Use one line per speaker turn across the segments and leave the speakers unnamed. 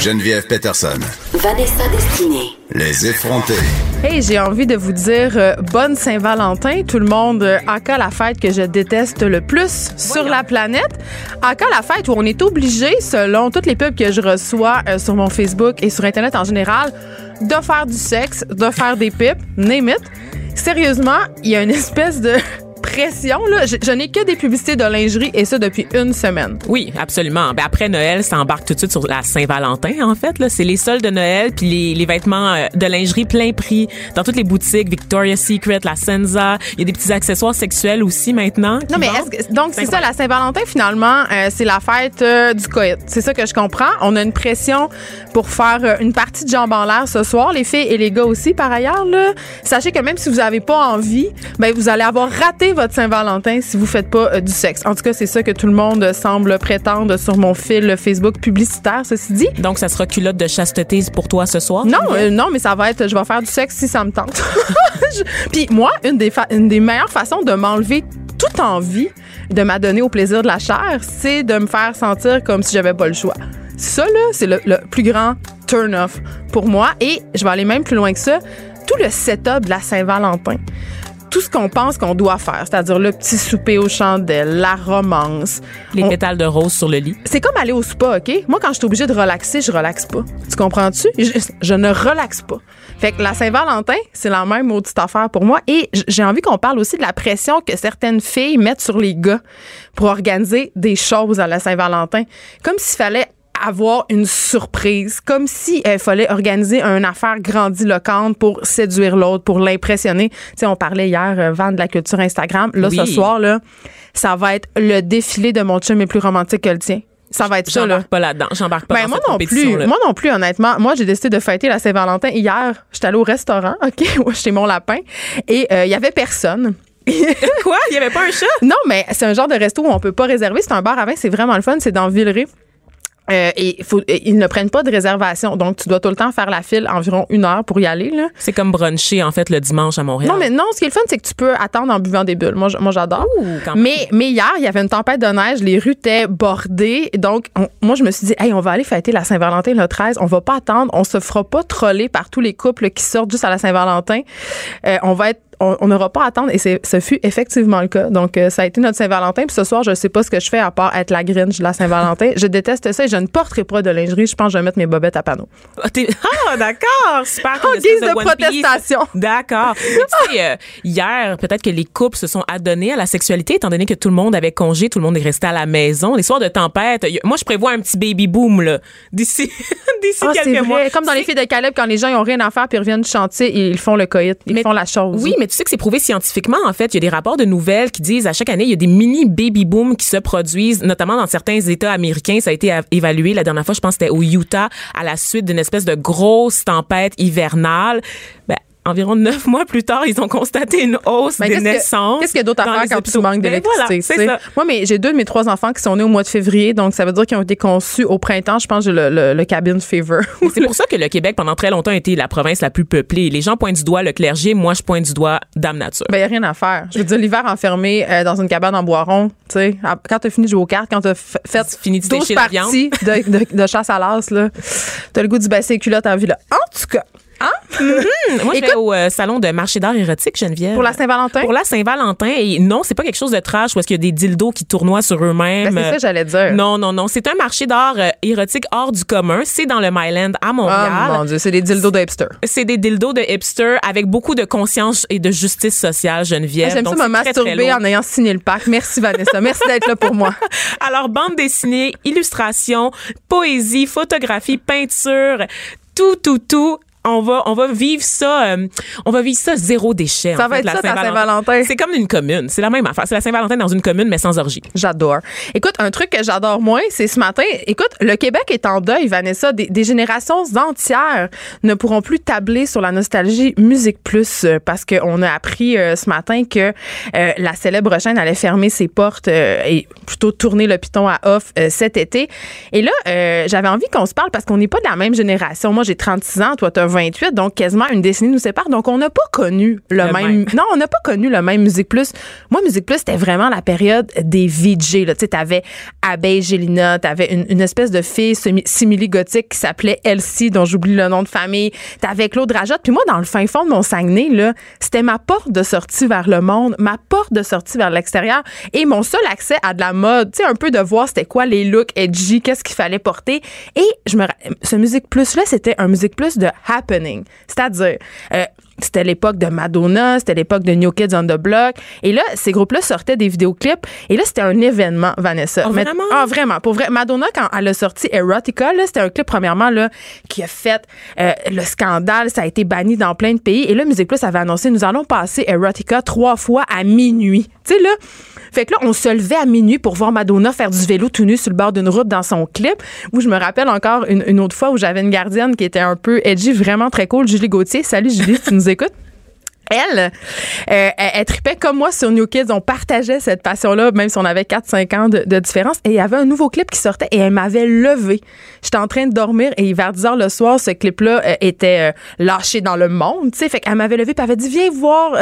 Geneviève Peterson.
Vanessa Destinée.
Les effrontés.
Hey, j'ai envie de vous dire euh, bonne Saint-Valentin, tout le monde. Euh, Aka la fête que je déteste le plus sur la planète. Aka la fête où on est obligé, selon toutes les pubs que je reçois euh, sur mon Facebook et sur Internet en général, de faire du sexe, de faire des pipes, name it. Sérieusement, il y a une espèce de pression. Là. Je, je n'ai que des publicités de lingerie et ça depuis une semaine.
Oui, absolument. Ben après Noël, ça embarque tout de suite sur la Saint-Valentin, en fait. Là. C'est les soldes de Noël, puis les, les vêtements euh, de lingerie plein prix dans toutes les boutiques, Victoria's Secret, la Senza. Il y a des petits accessoires sexuels aussi maintenant.
Non, mais est-ce que- donc c'est ça, la Saint-Valentin, finalement, euh, c'est la fête euh, du coït. C'est ça que je comprends. On a une pression pour faire euh, une partie de jambes en l'air ce soir, les filles et les gars aussi, par ailleurs. Là. Sachez que même si vous n'avez pas envie, ben, vous allez avoir raté votre Saint-Valentin si vous faites pas euh, du sexe. En tout cas, c'est ça que tout le monde euh, semble prétendre sur mon fil Facebook publicitaire, ceci dit.
Donc, ça sera culotte de chasteté pour toi ce soir?
Non, euh, non, mais ça va être, je vais faire du sexe si ça me tente. Puis moi, une des, fa- une des meilleures façons de m'enlever toute envie de m'adonner au plaisir de la chair, c'est de me faire sentir comme si j'avais pas le choix. Ça, là, c'est le, le plus grand turn-off pour moi. Et je vais aller même plus loin que ça. Tout le setup de la Saint-Valentin tout ce qu'on pense qu'on doit faire, c'est-à-dire le petit souper aux chandelles, la romance.
Les
On-
pétales de rose sur le lit.
c'est comme aller au spa, OK? Moi, quand je suis obligée de relaxer, je relaxe pas. Tu comprends-tu? Je, je ne relaxe pas. Fait que la Saint-Valentin, c'est la même maudite affaire pour moi. Et j'ai envie qu'on parle aussi de la pression que certaines filles mettent sur les gars pour organiser des choses à la Saint-Valentin. Comme s'il fallait avoir une surprise, comme si il fallait organiser une affaire grandiloquente pour séduire l'autre, pour l'impressionner. Tu sais, on parlait hier, euh, vendre de la culture Instagram. Là, ce soir, là, ça va être le défilé de mon chum est plus romantique que le tien. Ça va être ça, là.
J'embarque pas là-dedans. J'embarque pas
Ben,
dans
moi
cette
non plus.
compétition-là.
Moi non plus, honnêtement. Moi, j'ai décidé de fêter la Saint-Valentin hier. J'étais allée au restaurant, OK, chez mon lapin, et euh, il y avait personne.
Quoi? Il y avait pas un chat?
Non, mais c'est un genre de resto où on peut pas réserver. C'est un bar à vin, c'est vraiment le fun. C'est dans Villeray. Euh, et faut, et ils ne prennent pas de réservation. Donc, tu dois tout le temps faire la file environ une heure pour y aller. Là.
C'est comme bruncher, en fait, le dimanche à Montréal.
Non, mais non, ce qui est le fun, c'est que tu peux attendre en buvant des bulles. Moi, moi j'adore. Mais, mais hier, il y avait une tempête de neige, les rues étaient bordées. Donc, on- moi, je me suis dit, hey, on va aller fêter la Saint-Valentin le 13. On va pas attendre. On se fera pas troller par tous les couples qui sortent juste à la Saint-Valentin. Euh, on va être on n'aura pas à attendre et c'est- ce fut effectivement le cas. Donc, euh, ça a été notre Saint-Valentin. Puis ce soir, je sais pas ce que je fais à part être la Grinch de la Saint-Valentin. je déteste ça et je ne porterai pas de lingerie. Je pense que je vais mettre mes bobettes à panneau.
Ah, ah, d'accord, super.
En guise de protestation.
D'accord. Tu sais, euh, hier, peut-être que les couples se sont adonnés à la sexualité, étant donné que tout le monde avait congé, tout le monde est resté à la maison. Les soirs de tempête, moi, je prévois un petit baby boom, là, d'ici, d'ici
Ah,
quelques
vrai.
mois.
Comme dans les filles de Caleb, quand les gens ils ont rien à faire puis ils reviennent du chantier, ils font le coït, ils
Mais-
font la chose.
Oui, mais tu sais que c'est prouvé scientifiquement, en fait. Il y a des rapports de nouvelles qui disent à chaque année, il y a des mini baby booms qui se produisent, notamment dans certains États américains. Ça a été évalué la dernière fois, je pense c'était au Utah, à la suite d'une espèce de grosse tempête hivernale. Ben, environ neuf mois plus tard, ils ont constaté une hausse
Ben,
des naissances.
Qu'est-ce qu'il y a d'autre à faire quand tu
hôpitaux.
manques
Ben,
d'électricité?
voilà,
tu sais?
ça.
Moi, mais j'ai deux de mes trois enfants qui sont nés au mois de février, donc ça veut dire qu'ils ont été conçus au printemps. Je pense que j'ai le, le, le cabin fever.
C'est pour ça que le Québec, pendant très longtemps, a été la province la plus peuplée. Les gens pointent du doigt le clergé, moi, je pointe du doigt Dame Nature.
Ben, y a rien à faire. Je veux dire, l'hiver enfermé euh, dans une cabane en boiron, tu sais, quand t'as fini de jouer aux cartes, quand t'as f- fait
fini de
12
sécher la
parties de, de, de chasse à l'as, là, t'as le goût du bassin culotte en vie, là. En tout cas, hein?
Moi, je vais au euh, salon de marché d'art érotique, Geneviève.
Pour la Saint-Valentin?
Pour la Saint-Valentin. Et non, c'est pas quelque chose de trash où est-ce qu'il y a des dildos qui tournoient sur eux-mêmes.
Ben, c'est ça que j'allais dire.
Non, non, non. C'est un marché d'art euh, érotique hors du commun. C'est dans le Myland à Montréal.
Oh mon Dieu, c'est des dildos de hipster.
C'est des dildos de hipster avec beaucoup de conscience et de justice sociale, Geneviève.
J'aime ça me masturber en ayant signé le pack. Merci Vanessa. Merci d'être là pour moi.
Alors, bande dessinée, illustration, poésie, photographie, peinture, tout, tout, tout. On va, on va vivre ça, euh, on va vivre ça zéro déchet.
Ça
en
va
fait,
être
la
ça, ta Saint-Valentin.
C'est comme une commune. C'est la même affaire. C'est la Saint-Valentin dans une commune, mais sans orgie.
J'adore. Écoute, un truc que j'adore moins, c'est ce matin. Écoute, le Québec est en deuil, Vanessa. Des, des générations entières ne pourront plus tabler sur la nostalgie Musique Plus euh, parce qu'on a appris euh, ce matin que la célèbre chaîne allait fermer ses portes et plutôt tourner le piton à off cet été. Et là, j'avais envie qu'on se parle parce qu'on n'est pas de la même génération. Moi, j'ai 36 ans, toi, tu as 28, donc quasiment une décennie nous sépare. Donc, on n'a pas connu le,
Le
même,
même.
non, on n'a pas connu le même Musique Plus. Moi, Musique Plus, c'était vraiment la période des VJ. Là. Tu sais, t'avais Abeille Gélina, t'avais une, une espèce de fille simili-gothique qui s'appelait Elsie, dont j'oublie le nom de famille. T'avais Claude Rajotte. Puis moi, dans le fin fond de mon Saguenay, là, c'était ma porte de sortie vers le monde, ma porte de sortie vers l'extérieur et mon seul accès à de la mode. Tu sais, un peu de voir c'était quoi les looks edgy, qu'est-ce qu'il fallait porter. Et je me, ce Musique Plus-là, c'était un Musique Plus de C'est-à-dire, euh, c'était l'époque de Madonna, c'était l'époque de New Kids on the Block. Et là, ces groupes-là sortaient des vidéoclips. Et là, c'était un événement, Vanessa.
Oh, vraiment?
Ah, vraiment. Pour vrai. Madonna, quand elle a sorti Erotica, là, c'était un clip, premièrement, là, qui a fait euh, le scandale. Ça a été banni dans plein de pays. Et là, Musique Plus avait annoncé, nous allons passer Erotica trois fois à minuit. Tu sais, là. Fait que là, on se levait à minuit pour voir Madonna faire du vélo tout nu sur le bord d'une route dans son clip. Où je me rappelle encore une, une autre fois où j'avais une gardienne qui était un peu edgy, vraiment très cool, Julie Gauthier. Salut Julie, tu nous écoutes. Elle, euh, elle, elle tripait comme moi sur New Kids. On partageait cette passion-là, même si on avait 4-5 ans de, de différence. Et il y avait un nouveau clip qui sortait et elle m'avait levé. J'étais en train de dormir et vers 10 heures le soir, ce clip-là euh, était euh, lâché dans le monde. Sais, fait qu'elle m'avait levé et elle avait dit Viens voir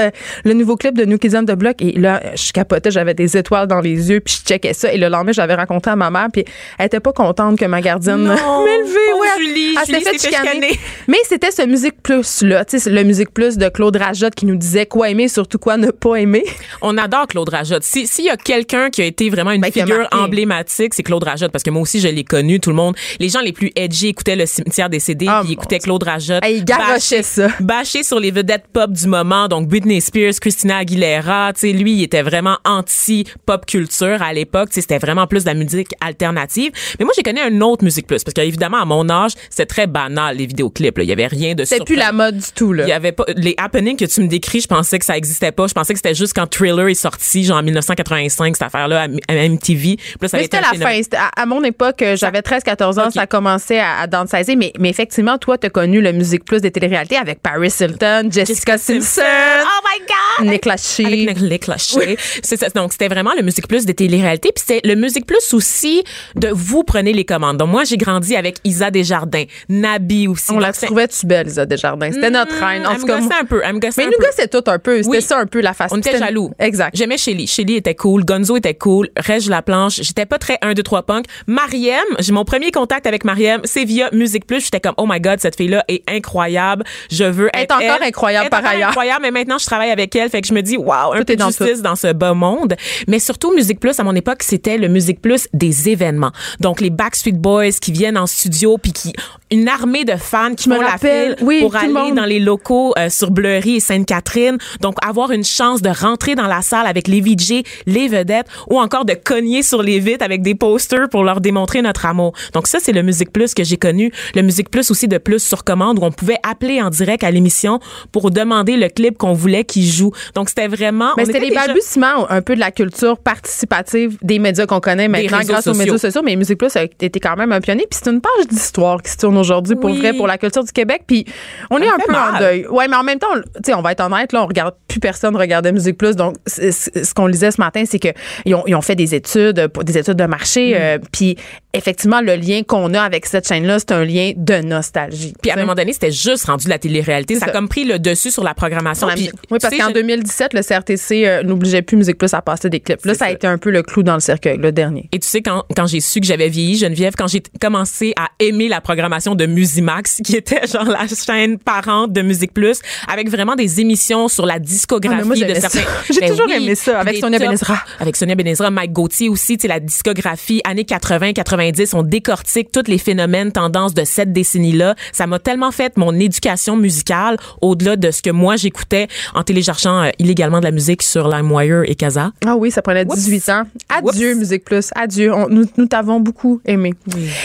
le nouveau clip de New Kids on the Block. Et là, je capotais, j'avais des étoiles dans les yeux, puis je checkais ça. Et le lendemain, j'avais raconté à ma mère, puis elle était pas contente que ma gardienne m'ait levé.
Julie,
Elle s'est
Julie
fait chicaner.
chicaner.
Mais c'était ce Musique Plus-là, tu sais, le Musique Plus de Claude Rajotte qui nous disait quoi aimer, surtout quoi ne pas aimer.
On adore Claude Rajotte. Si- S'il y a quelqu'un qui a été vraiment une
Ben,
figure emblématique, c'est Claude Rajotte. Parce que moi aussi, je l'ai connu. Tout le monde, les gens les plus edgy écoutaient le cimetière des CD,
Ah,
puis écoutaient Claude Rajotte.
Hey, il
bâché-
ça.
Bâché sur les vedettes pop du moment. Donc, Britney Spears, Christina Aguilera. Tu sais, lui, il était vraiment anti-pop culture à l'époque. Tu sais, c'était vraiment plus de la musique alternative. Mais moi, j'ai connu un autre musique plus. Parce qu'évidemment, à mon âge, c'était très banal, les vidéoclips. là. Il y avait rien de
C'était plus la mode du tout, là.
Il y avait pas les happenings que tu me décris, je pensais que ça existait pas. Je pensais que c'était juste quand Thriller est sorti, genre en 1985, cette affaire-là à, MTV. Ça
Mais c'était la fin. À, à mon époque, euh, j'avais 13-14 ans, ça commençait à, à downsizer. Mais, mais effectivement, toi, tu as connu le Musique Plus des téléréalités avec Paris Hilton, Jessica, Simpson,
Oh my God!
Nick Lachey.
Avec Nick Lachey. C'est ça. Donc, c'était vraiment le Musique Plus des téléréalités. Puis c'était le Musique Plus aussi de vous prenez les commandes. Donc, moi, j'ai grandi avec Isa Desjardins, Nabi aussi.
On la trouvait-tu belle, Lisa Desjardins? C'était notre reine. En tout cas,
un peu. Elle me gossait un
nous gossait tout un peu. C'était
Oui.
ça un peu la façon.
On était jaloux.
Exact.
J'aimais Shelly. Shelly était cool. Gonzo était cool. Reg la planche. J'étais pas très 1, 2, 3 punk. Mariem, j'ai mon premier contact avec Mariem, c'est via Musique Plus. J'étais comme, oh my God, cette fille-là est incroyable. Je veux
Elle est
être
encore incroyable par ailleurs.
incroyable, mais maintenant, je travaille avec elle. Fait que je me dis, wow, un
Tout
peu de
dans
justice dans ce bas monde. Mais surtout, Musique Plus, à mon époque, c'était le Musique Plus des événements. Donc, les Backstreet Boys qui viennent en studio puis qui, une armée de fans qui
me
font la
rappelle.
file
Oui,
pour
le
aller dans les locaux euh, sur Bleury et Sainte-Catherine. Donc, avoir une chance de rentrer dans la salle avec les VJ, les vedettes, ou encore de cogner sur les vitres avec des posters pour leur démontrer notre amour. Donc, ça, c'est le Musique Plus que j'ai connu. Le Musique Plus aussi de Plus sur commande où on pouvait appeler en direct à l'émission pour demander le clip qu'on voulait qu'il joue. Donc, c'était vraiment...
Mais c'était
était
les
déjà-
balbutiements un peu de la culture participative des médias qu'on connaît maintenant grâce aux médias sociaux. Mais Musique Plus a été quand même un pionnier. Puis c'est une page d'histoire qui se tourne aujourd'hui pour
Oui.
vrai pour la culture du Québec. Puis on est un peu en
mal.
deuil. Ouais, mais en même temps, tu sais, on va être honnête, là, on regarde plus personne regardait Musique Plus. Donc ce qu'on lisait ce matin, c'est que ils ont, ils ont fait des études, pour- des études de marché.
Mm.
euh, puis effectivement, le lien qu'on a avec cette chaîne-là, c'est un lien de nostalgie.
Puis à un moment donné, c'était juste rendu la télé-réalité. Ça a comme pris le dessus sur la programmation.
La
Puis,
oui, parce qu'en
je-
2017, le CRTC euh, n'obligeait plus Musique Plus à passer des clips. Là, ça a été un peu le clou dans le cercueil, le dernier.
Et tu sais, quand, quand j'ai su que j'avais vieilli, Geneviève, quand j'ai commencé à aimer la programmation de Musimax, qui était genre la chaîne parente de Musique Plus, avec vraiment des émissions sur la discographie
Ah, moi,
de certains.
J'ai
Ben
toujours aimé ça, avec Sonia. Benezra.
Avec Sonia Benezra, Mike Gauthier aussi, tu sais, la discographie années 80, 90, on décortique tous les phénomènes, tendances de cette décennie-là. Ça m'a tellement fait mon éducation musicale au-delà de ce que moi j'écoutais en téléchargeant euh, illégalement de la musique sur LimeWire et Casa.
Ah oui, ça prenait 18 ans. Adieu,
Oups.
Musique Plus. Adieu. On- nous nous t'avons beaucoup aimé.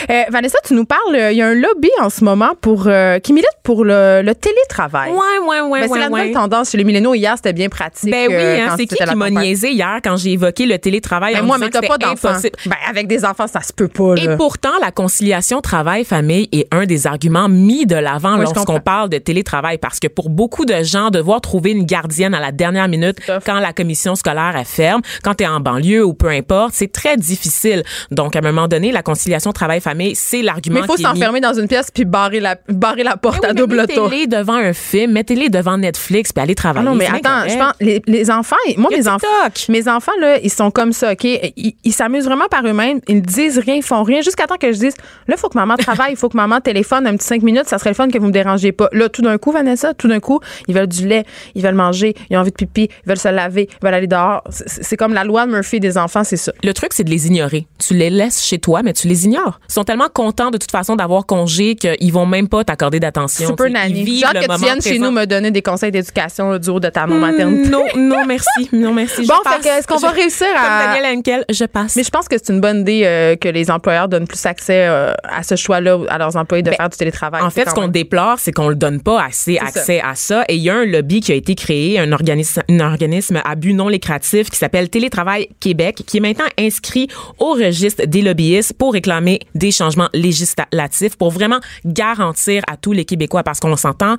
Euh, Vanessa, tu nous parles, euh, il y a un lobby en ce moment pour euh, qui milite pour le, le télétravail.
Ouais, ouais, ouais,
Ben, c'est
ouais,
la nouvelle
ouais.
tendance chez les milléniaux. Hier, c'était bien pratique.
Ben oui, hein, c'est qui qui m'a niaisé hier quand j'ai évoqué le télétravail
Ben
en
moi, mais t'as pas d'enfants. Ben, avec des enfants, ça se peut pas.
Et
Là.
pourtant, la conciliation travail-famille est un des arguments mis de l'avant
Oui,
lorsqu'on parle de télétravail parce que pour beaucoup de gens, devoir trouver une gardienne à la dernière minute quand la commission scolaire est ferme, quand tu es en banlieue ou peu importe, c'est très difficile. Donc, à un moment donné, la conciliation travail-famille, c'est l'argument
Mais il faut s'enfermer dans une pièce puis barrer la, barrer la porte
Mais
à
mais
double tour.
Mettez-les devant un film, mettez-les devant Netflix puis allez
Ah
travailler.
non, mais attends, je pense, les, les enfants, moi, mes enfants, mes enfants, là, ils sont comme ça, OK? Ils s'amusent vraiment par eux-mêmes. Ils ne disent rien, ils font rien, jusqu'à temps que je dise, là, il faut que maman travaille, il faut que maman téléphone un petit cinq minutes, ça serait le fun que vous me dérangez pas. Là, tout d'un coup, Vanessa, tout d'un coup, ils veulent du lait, ils veulent manger, ils ont envie de pipi, ils veulent se laver, ils veulent aller dehors. C'est comme la loi de Murphy des enfants, c'est ça.
Le truc, c'est de les ignorer. Tu les laisses chez toi, mais tu les ignores. Ils sont tellement contents de toute façon d'avoir congé qu'ils vont même pas t'accorder d'attention.
Super nanny. J'ai hâte que tu viennes chez nous me donner des conseils d'éducation du haut de ta maternité.
Non, non, merci. Non, merci.
Bon, est-ce qu'on va réussir à-
Daniel Henkel, je passe.
Mais je pense que c'est une bonne idée euh, que les employeurs donnent plus accès euh, à ce choix-là à leurs employés de
Ben,
faire du télétravail.
En fait, ce qu'on déplore, c'est qu'on le donne pas assez accès à ça. Et il y a un lobby qui a été créé, un organisme, un organisme à but non lucratif qui s'appelle Télétravail Québec, qui est maintenant inscrit au registre des lobbyistes pour réclamer des changements législatifs, pour vraiment garantir à tous les Québécois, parce qu'on s'entend,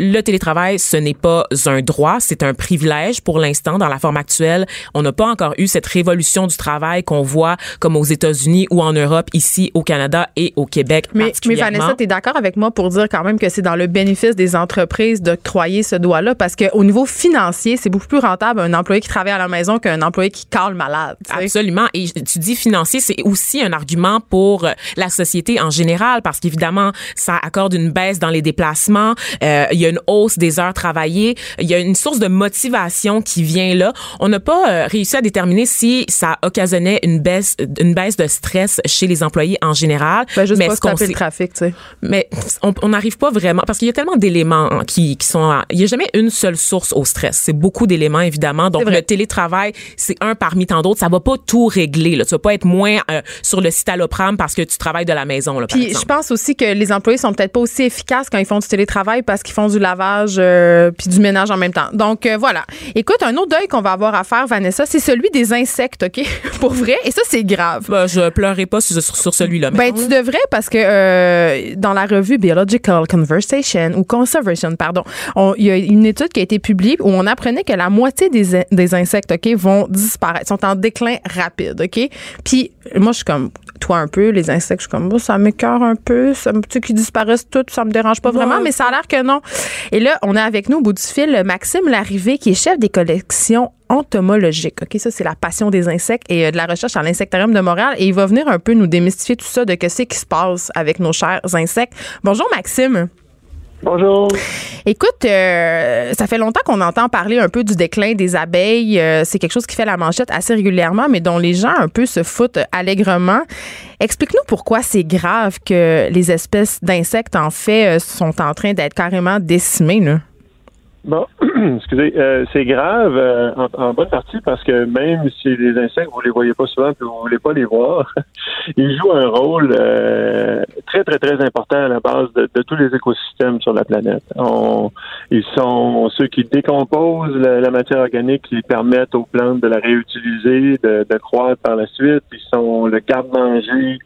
le télétravail, ce n'est pas un droit, c'est un privilège pour l'instant dans la forme actuelle. On n'a pas encore eu cette révolution du travail qu'on voit comme aux États-Unis ou en Europe, ici au Canada et au Québec
Mais, mais
particulièrement.
Vanessa, tu es d'accord avec moi pour dire quand même que c'est dans le bénéfice des entreprises d'octroyer ce droit-là parce qu'au niveau financier, c'est beaucoup plus rentable un employé qui travaille à la maison qu'un employé qui cale malade. tu sais.
Absolument. Et tu dis financier, c'est aussi un argument pour euh, la société en général parce qu'évidemment, ça accorde une baisse dans les déplacements. Euh, il y a une hausse des heures travaillées. Il y a une source de motivation qui vient là. On n'a pas euh, réussi à déterminer si ça occasionnait une baisse, une baisse de stress chez les employés en général.
Ben, juste
mais
pas
qu'on
le trafic, tu sais.
mais on n'arrive pas vraiment parce qu'il y a tellement d'éléments qui, qui sont il y a jamais une seule source au stress c'est beaucoup d'éléments évidemment donc le télétravail c'est un parmi tant d'autres ça va pas tout régler là tu vas pas être moins euh, sur le citalopram parce que tu travailles de la maison là par
Puis je pense aussi que les employés sont peut-être pas aussi efficaces quand ils font du télétravail parce qu'ils font du lavage euh, puis du ménage en même temps. Donc euh, voilà. Écoute, un autre deuil qu'on va avoir à faire, Vanessa, c'est celui des insectes, OK? Pour vrai. Et ça, c'est grave.
Ben, je pleurerai pas sur, sur, celui-là
Ben, tu devrais parce que euh, dans la revue Biological Conversation ou Conservation, pardon, on- il y a une étude qui a été publiée où on apprenait que la moitié des, des insectes, OK, vont disparaître, sont en déclin rapide, OK? Puis moi, je suis comme toi un peu, les insectes, je suis comme, oh, ça m'écœure un peu, ça me, tu sais, qu'ils disparaissent tous, ça me dérange pas vraiment, mais ça a l'air que non. Et là, on a avec nous au bout du fil Maxime Larrivée, qui est chef des collections entomologiques. OK, ça, c'est la passion des insectes et euh, de la recherche à l'Insectarium de Montréal. Et il va venir un peu nous démystifier tout ça de que c'est qui se passe avec nos chers insectes. Bonjour, Maxime.
Bonjour.
Écoute, euh, ça fait longtemps qu'on entend parler un peu du déclin des abeilles. Euh, c'est quelque chose qui fait la manchette assez régulièrement, mais dont les gens un peu se foutent allègrement. Explique-nous pourquoi c'est grave que les espèces d'insectes, en fait, euh, sont en train d'être carrément décimées. Là.
Bon, excusez, euh, c'est grave euh, en, en bonne partie parce que même si les insectes, vous les voyez pas souvent, puis vous voulez pas les voir, ils jouent un rôle euh, très, très, très important à la base de, de tous les écosystèmes sur la planète. On, ils sont ceux qui décomposent la, la matière organique, qui permettent aux plantes de la réutiliser, de, de croître par la suite. Ils sont le garde-manger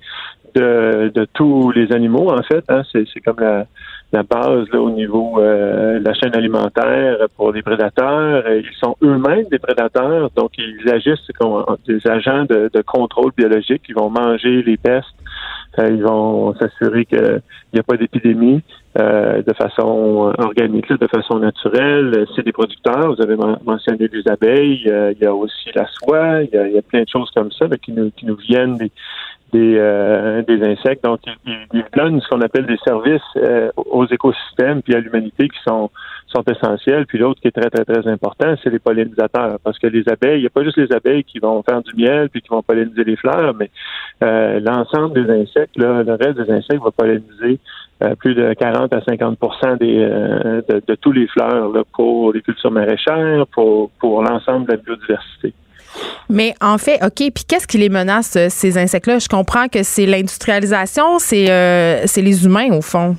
de, de tous les animaux, en fait. Hein. C'est, c'est comme la, la base là, au niveau euh, de la chaîne alimentaire pour les prédateurs. Ils sont eux-mêmes des prédateurs, donc ils agissent comme des agents de, contrôle biologique. Ils vont manger les pestes Euh, ils vont s'assurer qu'il n'y a pas d'épidémie euh, de façon organique, de façon naturelle. C'est des producteurs. Vous avez men- mentionné les abeilles. Euh, il y a aussi la soie. Il y a, il y a plein de choses comme ça là, qui, nous, qui nous viennent des, des, euh, des insectes. Donc, ils, ils donnent ce qu'on appelle des services euh, aux écosystèmes puis à l'humanité qui sont sont essentiels. Puis l'autre qui est très, très, très important, c'est les pollinisateurs. Parce que les abeilles, il n'y a pas juste les abeilles qui vont faire du miel puis qui vont polliniser les fleurs, mais euh, l'ensemble des insectes, là, le reste des insectes va polliniser euh, plus de 40 à 50% des, euh, de, de tous les fleurs là, pour les cultures maraîchères, pour, pour l'ensemble de la biodiversité.
Mais en fait, OK, puis qu'est-ce qui les menace, euh, ces insectes-là? Je comprends que c'est l'industrialisation, c'est euh, les humains, au fond.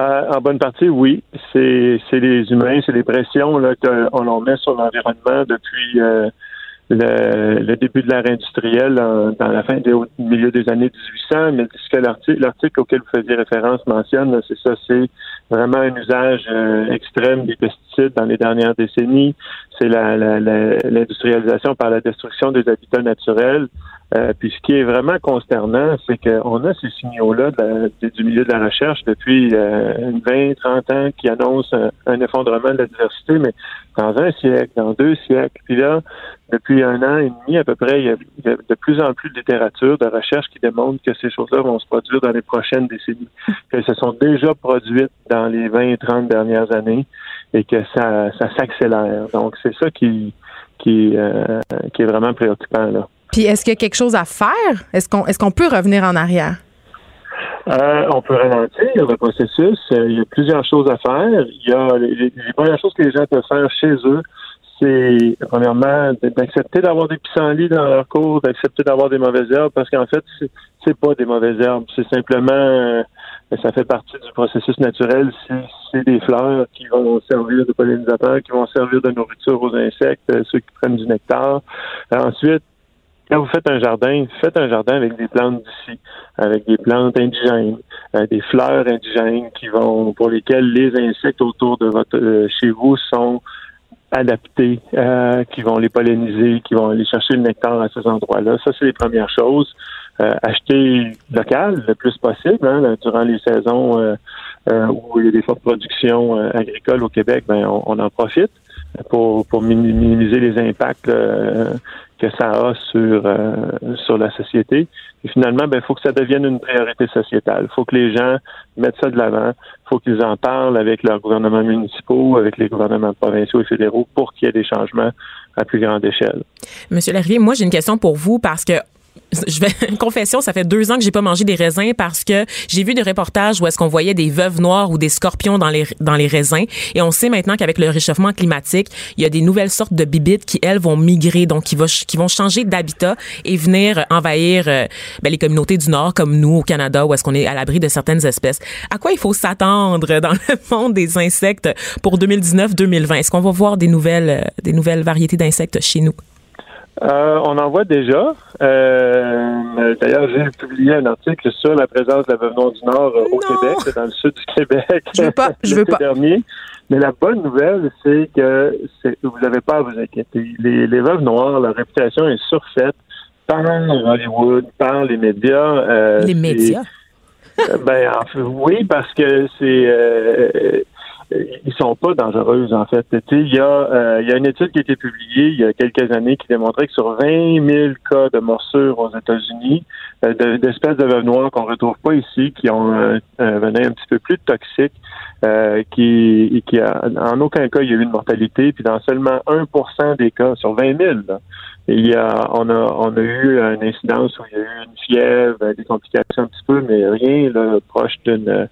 Euh, en bonne partie, oui. C'est les humains, c'est les pressions qu'on met sur l'environnement depuis euh, le, début de l'ère industrielle dans la fin des au milieu des années 1800. Mais ce que l'article auquel vous faisiez référence mentionne, c'est ça, c'est vraiment un usage extrême des pesticides dans les dernières décennies. C'est l'industrialisation par la destruction des habitats naturels. Euh, puis ce qui est vraiment consternant, c'est qu'on a ces signaux-là du milieu de la recherche depuis euh, 20, 30 ans qui annoncent un, effondrement de la diversité, mais dans un siècle, dans deux siècles. Puis là, depuis un an et demi à peu près, il y a, il y a de plus en plus de littérature, de recherche qui démontre que ces choses-là vont se produire dans les prochaines décennies, qu'elles se sont déjà produites dans les 20, 30 dernières années et que ça, ça s'accélère. Donc c'est ça qui, qui, euh, qui est vraiment préoccupant là.
Puis est-ce qu'il y a quelque chose à faire? Est-ce qu'on est-ce qu'on peut revenir en arrière?
Euh, on peut ralentir le processus. Euh, il y a plusieurs choses à faire. Il y a les, les- les premières choses que les gens peuvent faire chez eux, c'est premièrement d'accepter d'avoir des pissenlits dans leur cours, d'accepter d'avoir des mauvaises herbes, parce qu'en fait, c'est- pas des mauvaises herbes. C'est simplement ça fait partie du processus naturel. C'est- des fleurs qui vont servir de pollinisateurs, qui vont servir de nourriture aux insectes, euh, ceux qui prennent du nectar. Euh, ensuite, quand vous faites un jardin, faites un jardin avec des plantes d'ici, avec des plantes indigènes, euh, des fleurs indigènes qui vont, pour lesquelles les insectes autour de votre euh, chez vous sont adaptés, euh, qui vont les polliniser, qui vont aller chercher le nectar à ces endroits-là. Ça, c'est les premières choses. Euh, acheter local le plus possible hein, durant les saisons euh, euh, où il y a des fortes productions euh, agricoles au Québec, ben on, on en profite pour, pour mini- minimiser les impacts euh, que ça a sur sur la société. Et finalement, ben, il faut que ça devienne une priorité sociétale. Il faut que les gens mettent ça de l'avant. Il faut qu'ils en parlent avec leurs gouvernements municipaux, avec les gouvernements provinciaux et fédéraux pour qu'il y ait des changements à plus grande échelle.
Monsieur Larrivé, moi j'ai une question pour vous parce que je vais confession, ça fait deux ans que j'ai pas mangé des raisins parce que j'ai vu des reportages où est-ce qu'on voyait des veuves noires ou des scorpions dans les dans les raisins. Et on sait maintenant qu'avec le réchauffement climatique, il y a des nouvelles sortes de bibites qui elles vont migrer donc qui, va, qui vont changer d'habitat et venir envahir euh, ben, les communautés du nord comme nous au Canada où est-ce qu'on est à l'abri de certaines espèces. À quoi il faut s'attendre dans le monde des insectes pour 2019-2020 Est-ce qu'on va voir des nouvelles euh, des nouvelles variétés d'insectes chez nous?
Euh, on en voit déjà. Euh, D'ailleurs, j'ai publié un article sur la présence de la veuve noire du Nord euh, au. Québec, dans le sud du Québec.
Je veux pas, je veux pas.
dernier. Mais la bonne nouvelle, c'est que c'est- vous n'avez pas à vous inquiéter. Les, les veuves noires, leur réputation est surfaite par Hollywood, par les médias. euh,
Les médias?
euh, ben, oui, parce que c'est ils sont pas dangereuses en fait. Il y a euh, y a une étude qui a été publiée il y a quelques années qui démontrait que sur 20 000 cas de morsures aux États-Unis, euh, de- d'espèces de veuves noires qu'on retrouve pas ici, qui ont un, un venin un petit peu plus toxique, euh, qui, qui a, en aucun cas il y a eu une mortalité, puis dans seulement 1% des cas sur 20 000. là, il y a, on a, on a eu une incidence où il y a eu une fièvre, des complications un petit peu, mais rien là, proche d'une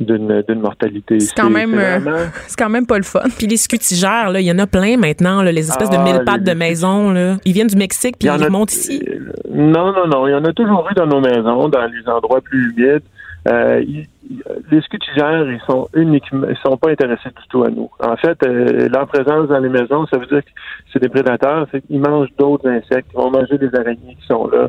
d'une d'une mortalité.
C'est quand même, euh,
vraiment-
C'est quand même pas le fun.
Puis les scutigères, là, il y en a plein maintenant, là, les espèces de
Ah,
mille pattes
les-
de maison. Là. Ils viennent du Mexique puis ils
a-
remontent ici.
Euh, Non, non, non. Il y en a toujours eu dans nos maisons, dans les endroits plus humides. Euh, ils- les scutigères, ils sont uniquement, ils sont pas intéressés du tout à nous. En fait, euh, leur présence dans les maisons, ça veut dire que c'est des prédateurs, c'est qu'ils mangent d'autres insectes, ils vont manger des araignées qui sont là.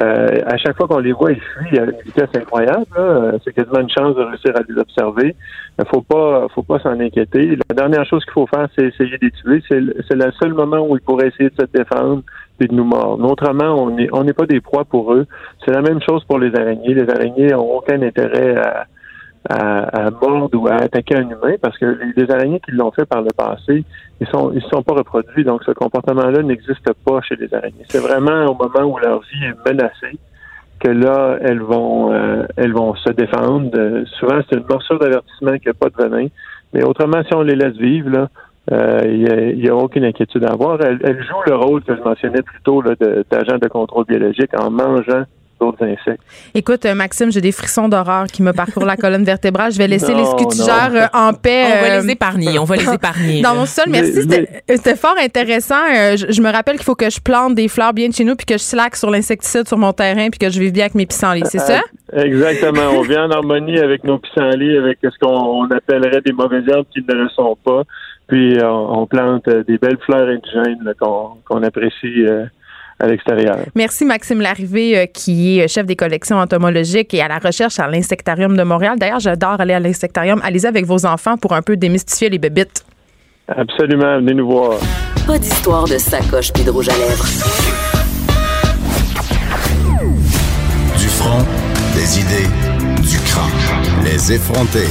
Euh, à chaque fois qu'on les voit, ils fuient à une vitesse incroyable. Euh, C'est quasiment une chance de réussir à les observer. Il faut pas, faut pas s'en inquiéter. La dernière chose qu'il faut faire, c'est essayer de les tuer. C'est le- seul moment où ils pourraient essayer de se défendre puis de nous mordre. Autrement, on on n'est pas des proies pour eux. C'est la même chose pour les araignées. Les araignées n'ont aucun intérêt à, à, à mordre ou à attaquer un humain parce que les, araignées qui l'ont fait par le passé, ils sont ils sont pas reproduits. Donc ce comportement-là n'existe pas chez les araignées. C'est vraiment au moment où leur vie est menacée que là, elles vont euh, elles vont se défendre. Euh, souvent, c'est une morsure d'avertissement qui n'a pas de venin. Mais autrement, si on les laisse vivre, là, euh, il n'y a, aucune inquiétude à avoir. Elles, jouent le rôle que je mentionnais plus tôt là, de, d'agent de contrôle biologique en mangeant d'autres insectes.
Écoute, euh, Maxime, j'ai des frissons d'horreur qui me parcourent la colonne vertébrale. Je vais laisser
Non,
les scutigères
non.
euh, en paix.
On va
euh,
les épargner. On va les épargner.
Dans mon sol, merci. C'était fort intéressant. Je, je me rappelle qu'il faut que je plante des fleurs bien de chez nous puis que je slack sur l'insecticide sur mon terrain puis que je vive bien avec mes pissenlits. C'est ça?
Exactement. On vit en harmonie avec nos pissenlits, avec ce qu'on on appellerait des mauvaises herbes qui ne le sont pas. Puis on, on plante des belles fleurs indigènes qu'on apprécie euh, à l'extérieur.
Merci Maxime Larrivée, euh, qui est chef des collections entomologiques et à la recherche à l'Insectarium de Montréal. D'ailleurs, j'adore aller à l'Insectarium. Allez-y avec vos enfants pour un peu démystifier les bébites.
Absolument. Venez nous voir.
Pas d'histoire de sacoche puis de rouge à lèvres.
Du front, des idées, du crâne. Les effronter.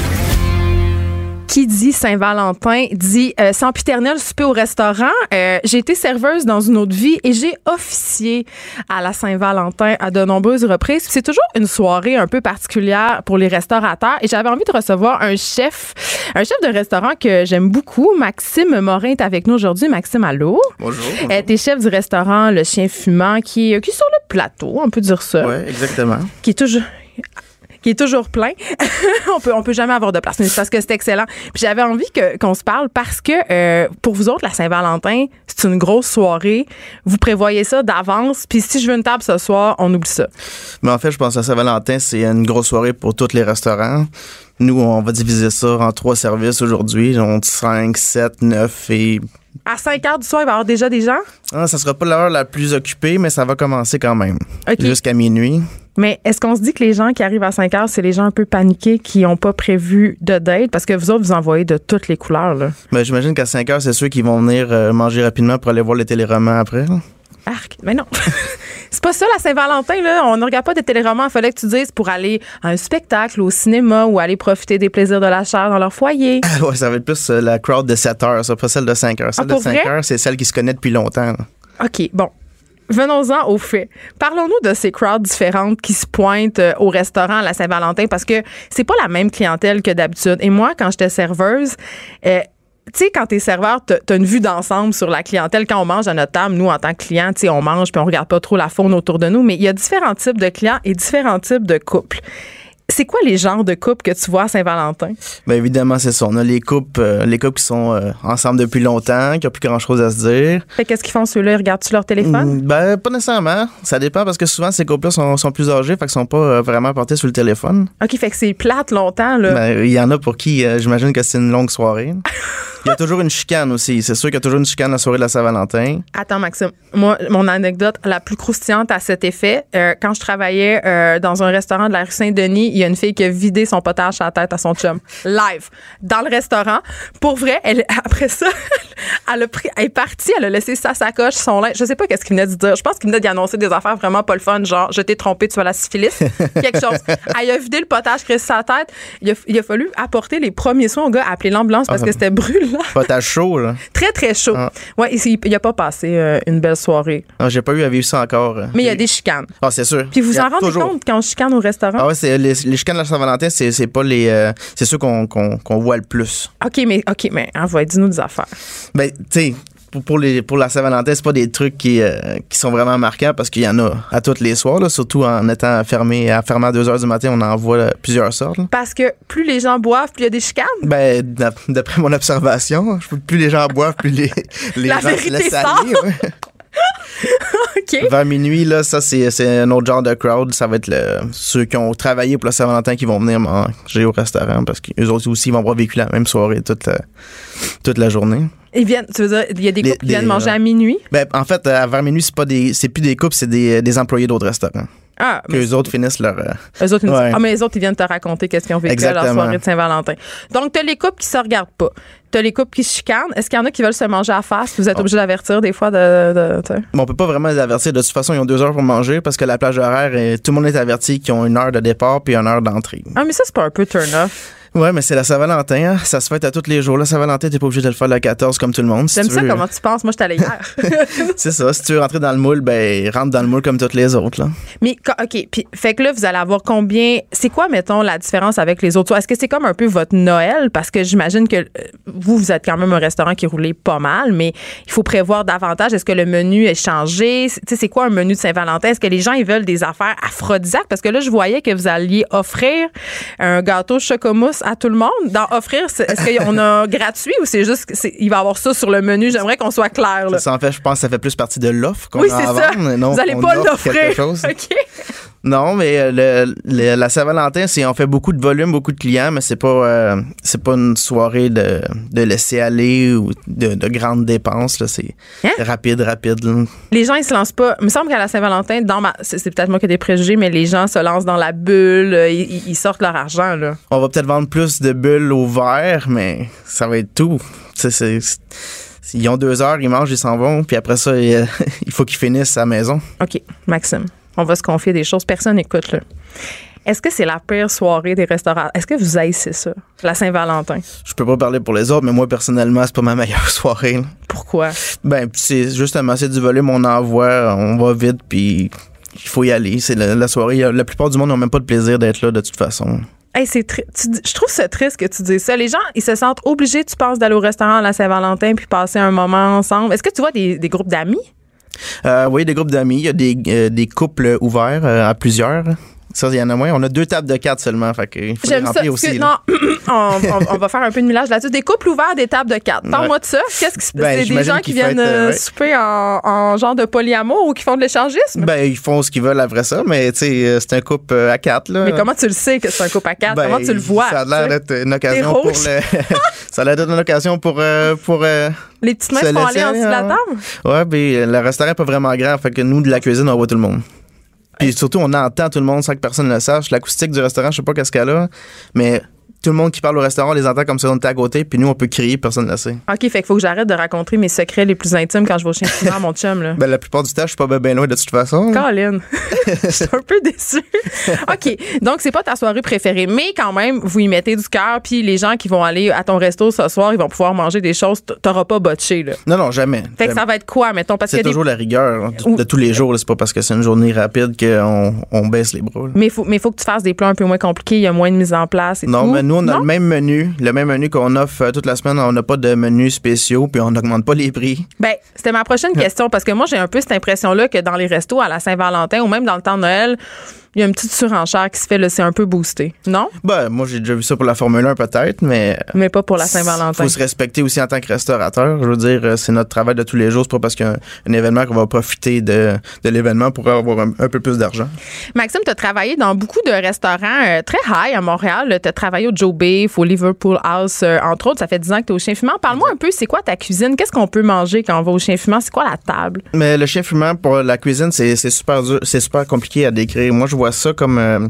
Qui dit Saint-Valentin dit euh, sempiternel souper au restaurant. Euh, j'ai été serveuse dans une autre vie et j'ai officié à la Saint-Valentin à de nombreuses reprises. C'est toujours une soirée un peu particulière pour les restaurateurs et j'avais envie de recevoir un chef, un chef de restaurant que j'aime beaucoup. Maxime Morin est avec nous aujourd'hui. Maxime, allô?
Bonjour.
Euh, T'es chef du restaurant Le Chien Fumant qui, est- qui est sur le plateau, on peut dire ça.
Oui, exactement.
Qui est toujours qui est toujours plein. on peut peut jamais avoir de place, mais c'est parce que c'est excellent. Puis j'avais envie qu'on se parle parce que euh, pour vous autres la Saint-Valentin, c'est une grosse soirée. Vous prévoyez ça d'avance, puis si je veux une table ce soir, on oublie ça.
Mais en fait, je pense que Saint-Valentin, c'est une grosse soirée pour tous les restaurants. Nous, on va diviser ça en trois services aujourd'hui, donc 5, 7, 9 et...
À 5 heures du soir, il va y avoir déjà des gens?
Ah, ça sera pas l'heure la plus occupée, mais ça va commencer quand même. Jusqu'à minuit.
Mais est-ce qu'on se dit que les gens qui arrivent à 5 heures, c'est les gens un peu paniqués qui n'ont pas prévu de date? Parce que vous autres, vous envoyez de toutes les couleurs, là.
Mais j'imagine qu'à 5 heures, c'est ceux qui vont venir euh, manger rapidement pour aller voir les téléromans après. là.
Arc. Mais non. c'est pas ça la Saint-Valentin, là. On ne regarde pas de téléromans. Il fallait que tu dises pour aller à un spectacle, au cinéma ou aller profiter des plaisirs de la chair dans leur foyer.
ouais, ça va être plus euh, la crowd de 7 heures, ça, pas celle de 5 heures. Celle
Ah,
de
pour
5
vrai?
heures, c'est celle qui se connaît depuis longtemps. là.
OK, bon. Venons-en aux faits. Parlons-nous de ces crowds différentes qui se pointent euh, au restaurant à la Saint-Valentin parce que c'est pas la même clientèle que d'habitude. Et moi, quand j'étais serveuse, euh, tu sais, quand t'es serveur, t'as une vue d'ensemble sur la clientèle. Quand on mange à notre table, nous, en tant que clients, tu sais, on mange puis on regarde pas trop la faune autour de nous. Mais il y a différents types de clients et différents types de couples. C'est quoi les genres de couples que tu vois à Saint-Valentin?
Bien évidemment, c'est ça. On a les couples, euh, les couples qui sont euh, ensemble depuis longtemps, qui n'ont plus grand-chose à se dire.
Fait qu'est-ce qu'ils font ceux-là? Ils regardent-tu leur téléphone?
Mm, Ben, pas nécessairement. Ça dépend parce que souvent, ces couples-là sont, sont plus âgés, fait qu'ils sont pas euh, vraiment portés sur le téléphone.
OK, fait que c'est plate longtemps, là.
Ben, il y en a pour qui, j'imagine que c'est une longue soirée. Il y a toujours une chicane aussi. C'est sûr qu'il y a toujours une chicane la soirée de la Saint-Valentin.
Attends, Maxime. Moi, mon anecdote la plus croustillante à cet effet, quand je travaillais dans un restaurant de la rue Saint-Denis, il y a une fille qui a vidé son potage à la tête à son chum. Live. Dans le restaurant. Pour vrai, elle, après ça, elle, a pris, elle est partie, elle a laissé sa sacoche, son linge. Je sais pas qu'est-ce qu'il venait de dire. Je pense qu'il venait d'y annoncer des affaires vraiment pas le fun, genre, je t'ai trompé, tu as la syphilis. Quelque chose. Elle a vidé le potage qui sa tête. Il a, il a fallu apporter les premiers soins au gars, appeler l'ambulance parce
Ah,
que c'était brûlant.
Potage chaud, là.
Très, très chaud.
Ah.
Ouais, il, il a pas passé euh, une belle soirée.
Ah, J'ai pas eu à vivre ça encore.
Mais il y a des chicanes.
Ah, c'est sûr.
Puis vous en rendez
toujours.
compte quand on chicane au restaurant?
Ah ouais, c'est les, les chicanes de la Saint-Valentin, c'est c'est pas les. euh, c'est ceux qu'on qu'on qu'on voit le plus.
OK, mais OK, mais envoie, dis-nous des affaires.
Ben, tu sais, pour, les, pour la Saint-Valentin, c'est pas des trucs qui, euh, qui sont vraiment marquants parce qu'il y en a à tous les soirs, là, surtout en étant fermé à fermer à 2 h du matin, on en voit euh, plusieurs sortes. là.
Parce que plus les gens boivent, plus il y a des chicanes?
Ben, d'ap- d'après mon observation, plus les gens boivent, plus les, les
La
gens se laissent
sort.
aller. ouais.
OK.
Vers minuit, là, ça, c'est un autre genre de crowd. Ça va être le, ceux qui ont travaillé pour la Saint-Valentin qui vont venir manger au restaurant parce qu'eux autres aussi vont avoir vécu la même soirée toute la, toute la journée.
Ils viennent, tu veux dire, il y a des
Les-
couples qui viennent manger
euh,
à minuit?
Ben, en fait, euh, vers minuit, c'est pas des, c'est plus des couples, c'est des, des employés d'autres restaurants.
Ah,
que les autres finissent leur. euh,
Eux autres,
Ouais.
ah, mais les autres, ils viennent te raconter qu'est-ce qu'ils ont vécu à leur soirée de Saint-Valentin. Donc, t'as les couples qui se regardent pas. T'as les couples qui se chicanent. Est-ce qu'il y en a qui veulent se manger à face? Vous êtes
Oh.
obligé d'avertir des fois de. de- tu sais.
Bon, on peut pas vraiment les avertir. De toute façon, ils ont deux heures pour manger parce que la plage horaire, tout le monde est averti qu'ils ont une heure de départ puis une heure d'entrée.
Ah, mais ça, c'est pas un peu turn-off.
Ouais, mais c'est la Saint-Valentin. hein. Ça se fête à tous les jours. La Saint-Valentin, t'es pas obligé de le faire le 14 comme tout le monde. Si
J'aime ça,
veux-
comment tu penses? Moi, je allée hier.
C'est ça. Si tu veux rentrer dans le moule, ben, rentre dans le moule comme toutes les autres, là.
Mais, OK. Puis, fait que là, vous allez avoir combien? C'est quoi, mettons, la différence avec les autres? Est-ce que c'est comme un peu votre Noël? Parce que j'imagine que euh, vous, vous êtes quand même un restaurant qui roulait pas mal, mais il faut prévoir davantage. Est-ce que le menu est changé? Tu sais, c'est quoi un menu de Saint-Valentin? Est-ce que les gens, ils veulent des affaires aphrodisiaques? Parce que là, je voyais que vous alliez offrir un gâteau chocomousse à tout le monde. Dans offrir, est-ce qu'on a gratuit ou c'est juste qu'il va y avoir ça sur le menu? J'aimerais qu'on soit clair, là.
Ça, en fait, je pense que ça fait plus partie de l'offre qu'on
Oui,
a à
ça.
vendre. Non,
vous allez
qu'on
pas l'offrir. OK.
Non, mais euh, le, le- la Saint-Valentin, c'est on fait beaucoup de volume, beaucoup de clients, mais c'est pas euh, c'est pas une soirée de, de laisser aller ou de, de grandes dépenses. là. C'est
Hein?
rapide, rapide. là.
Les gens, ils se lancent pas. Il me semble qu'à la Saint-Valentin, dans ma, c'est, peut-être moi qui ai des préjugés, mais les gens se lancent dans la bulle, euh, ils, ils sortent leur argent, là.
On va peut-être vendre plus de bulles au verre, mais ça va être tout. C'est- ils ont deux heures, ils mangent, ils s'en vont, puis après ça, il, il faut qu'ils finissent à la maison.
OK, Maxime, on va se confier des choses. Personne n'écoute, là. Est-ce que c'est la pire soirée des restaurants? Est-ce que vous haïssez ça, la Saint-Valentin?
Je peux pas parler pour les autres, mais moi, personnellement, c'est pas ma meilleure soirée. là.
Pourquoi?
Ben, c'est justement, c'est du volume, on envoie, on va vite, puis il faut y aller. C'est la, la soirée. La plupart du monde n'ont même pas de plaisir d'être là, de toute façon.
Hey, c'est je trouve ça triste que tu dises ça. Les gens, ils se sentent obligés, tu penses, d'aller au restaurant à la Saint-Valentin puis passer un moment ensemble. Est-ce que tu vois des, des groupes d'amis?
Euh, oui, des groupes d'amis, il y a des, euh, des couples ouverts euh, à plusieurs. Ça, il y en a moins. On a deux tables de quatre seulement, fait il faut les
ça.
remplir
que-
aussi.
non, on, on- on va faire un peu de millage là-dessus. Des couples ouverts, des tables de quatre. Parle-moi de ça. Qu'est-ce qui se passe?
Ben,
c'est des gens qui viennent
euh,
euh,
ouais.
souper en, en genre de polyamour ou qui font de l'échangisme?
Ben, ils font ce qu'ils veulent après ça, mais tu sais, euh, c'est un couple à quatre. Là.
Mais comment tu le sais que c'est un couple à quatre?
Ben,
comment tu le vois?
Ça a l'air d'être une occasion pour le. ça a l'air d'être une occasion pour. euh, pour euh,
Les petites mains
se
font aller en dessous de la
aller,
table?
Ouais, ben, le restaurant est pas vraiment grand, fait que nous, de la cuisine, on voit tout le monde. Puis surtout, on entend tout le monde sans que personne ne le sache. L'acoustique du restaurant, je sais pas qu'est-ce qu'elle a, mais tout le monde qui parle au restaurant, on les entend comme si on était à côté, puis nous, on peut crier, personne ne le sait.
OK, fait qu'il faut que j'arrête de raconter mes secrets les plus intimes quand je vais au chien à mon chum, là.
Ben, la plupart du temps, je suis pas ben, ben loin de toute façon.
Colin, je suis un peu déçue. OK, donc c'est pas ta soirée préférée, mais quand même, vous y mettez du cœur, puis les gens qui vont aller à ton resto ce soir, ils vont pouvoir manger des choses, t'auras pas botché, là.
Non, non, jamais.
Fait que ça va être quoi, mettons? Parce
C'est
des
toujours la rigueur hein, de,
Ou-
de tous les jours. C'est pas parce que c'est une journée rapide qu'on on baisse les bras. là.
Mais il faut, mais faut que tu fasses des plats un peu moins compliqués. Il y a moins de mise en place et
Non,
tout.
mais nous, on a
Non?
le même menu. Le même menu qu'on offre euh, toute la semaine. On n'a pas de menus spéciaux, puis on n'augmente pas les prix.
Ben, c'était ma prochaine question parce que moi, j'ai un peu cette impression-là que dans les restos à la Saint-Valentin ou même dans le temps de Noël, il y a une petite surenchère qui se fait, là, c'est un peu boosté. Non?
Ben, moi, j'ai déjà vu ça pour la Formule 1, peut-être, mais.
Mais pas pour la
Il
Saint-Valentin.
faut se respecter aussi en tant que restaurateur. Je veux dire, euh, c'est notre travail de tous les jours. C'est pas parce qu'il y a un, un événement qu'on va profiter de, de l'événement pour avoir un, un peu plus d'argent.
Maxime, tu as travaillé dans beaucoup de restaurants euh, très high à Montréal. Tu as travaillé au Joe Beef, au Liverpool House, euh, entre autres. Ça fait 10 ans que tu es au chien fumant. Parle-moi un peu, c'est quoi ta cuisine? Qu'est-ce qu'on peut manger quand on va au chien fumant? C'est quoi la table?
Mais le chien fumant pour la cuisine, c'est c'est super dur, c'est super compliqué à décrire. Moi, je vois ça comme euh,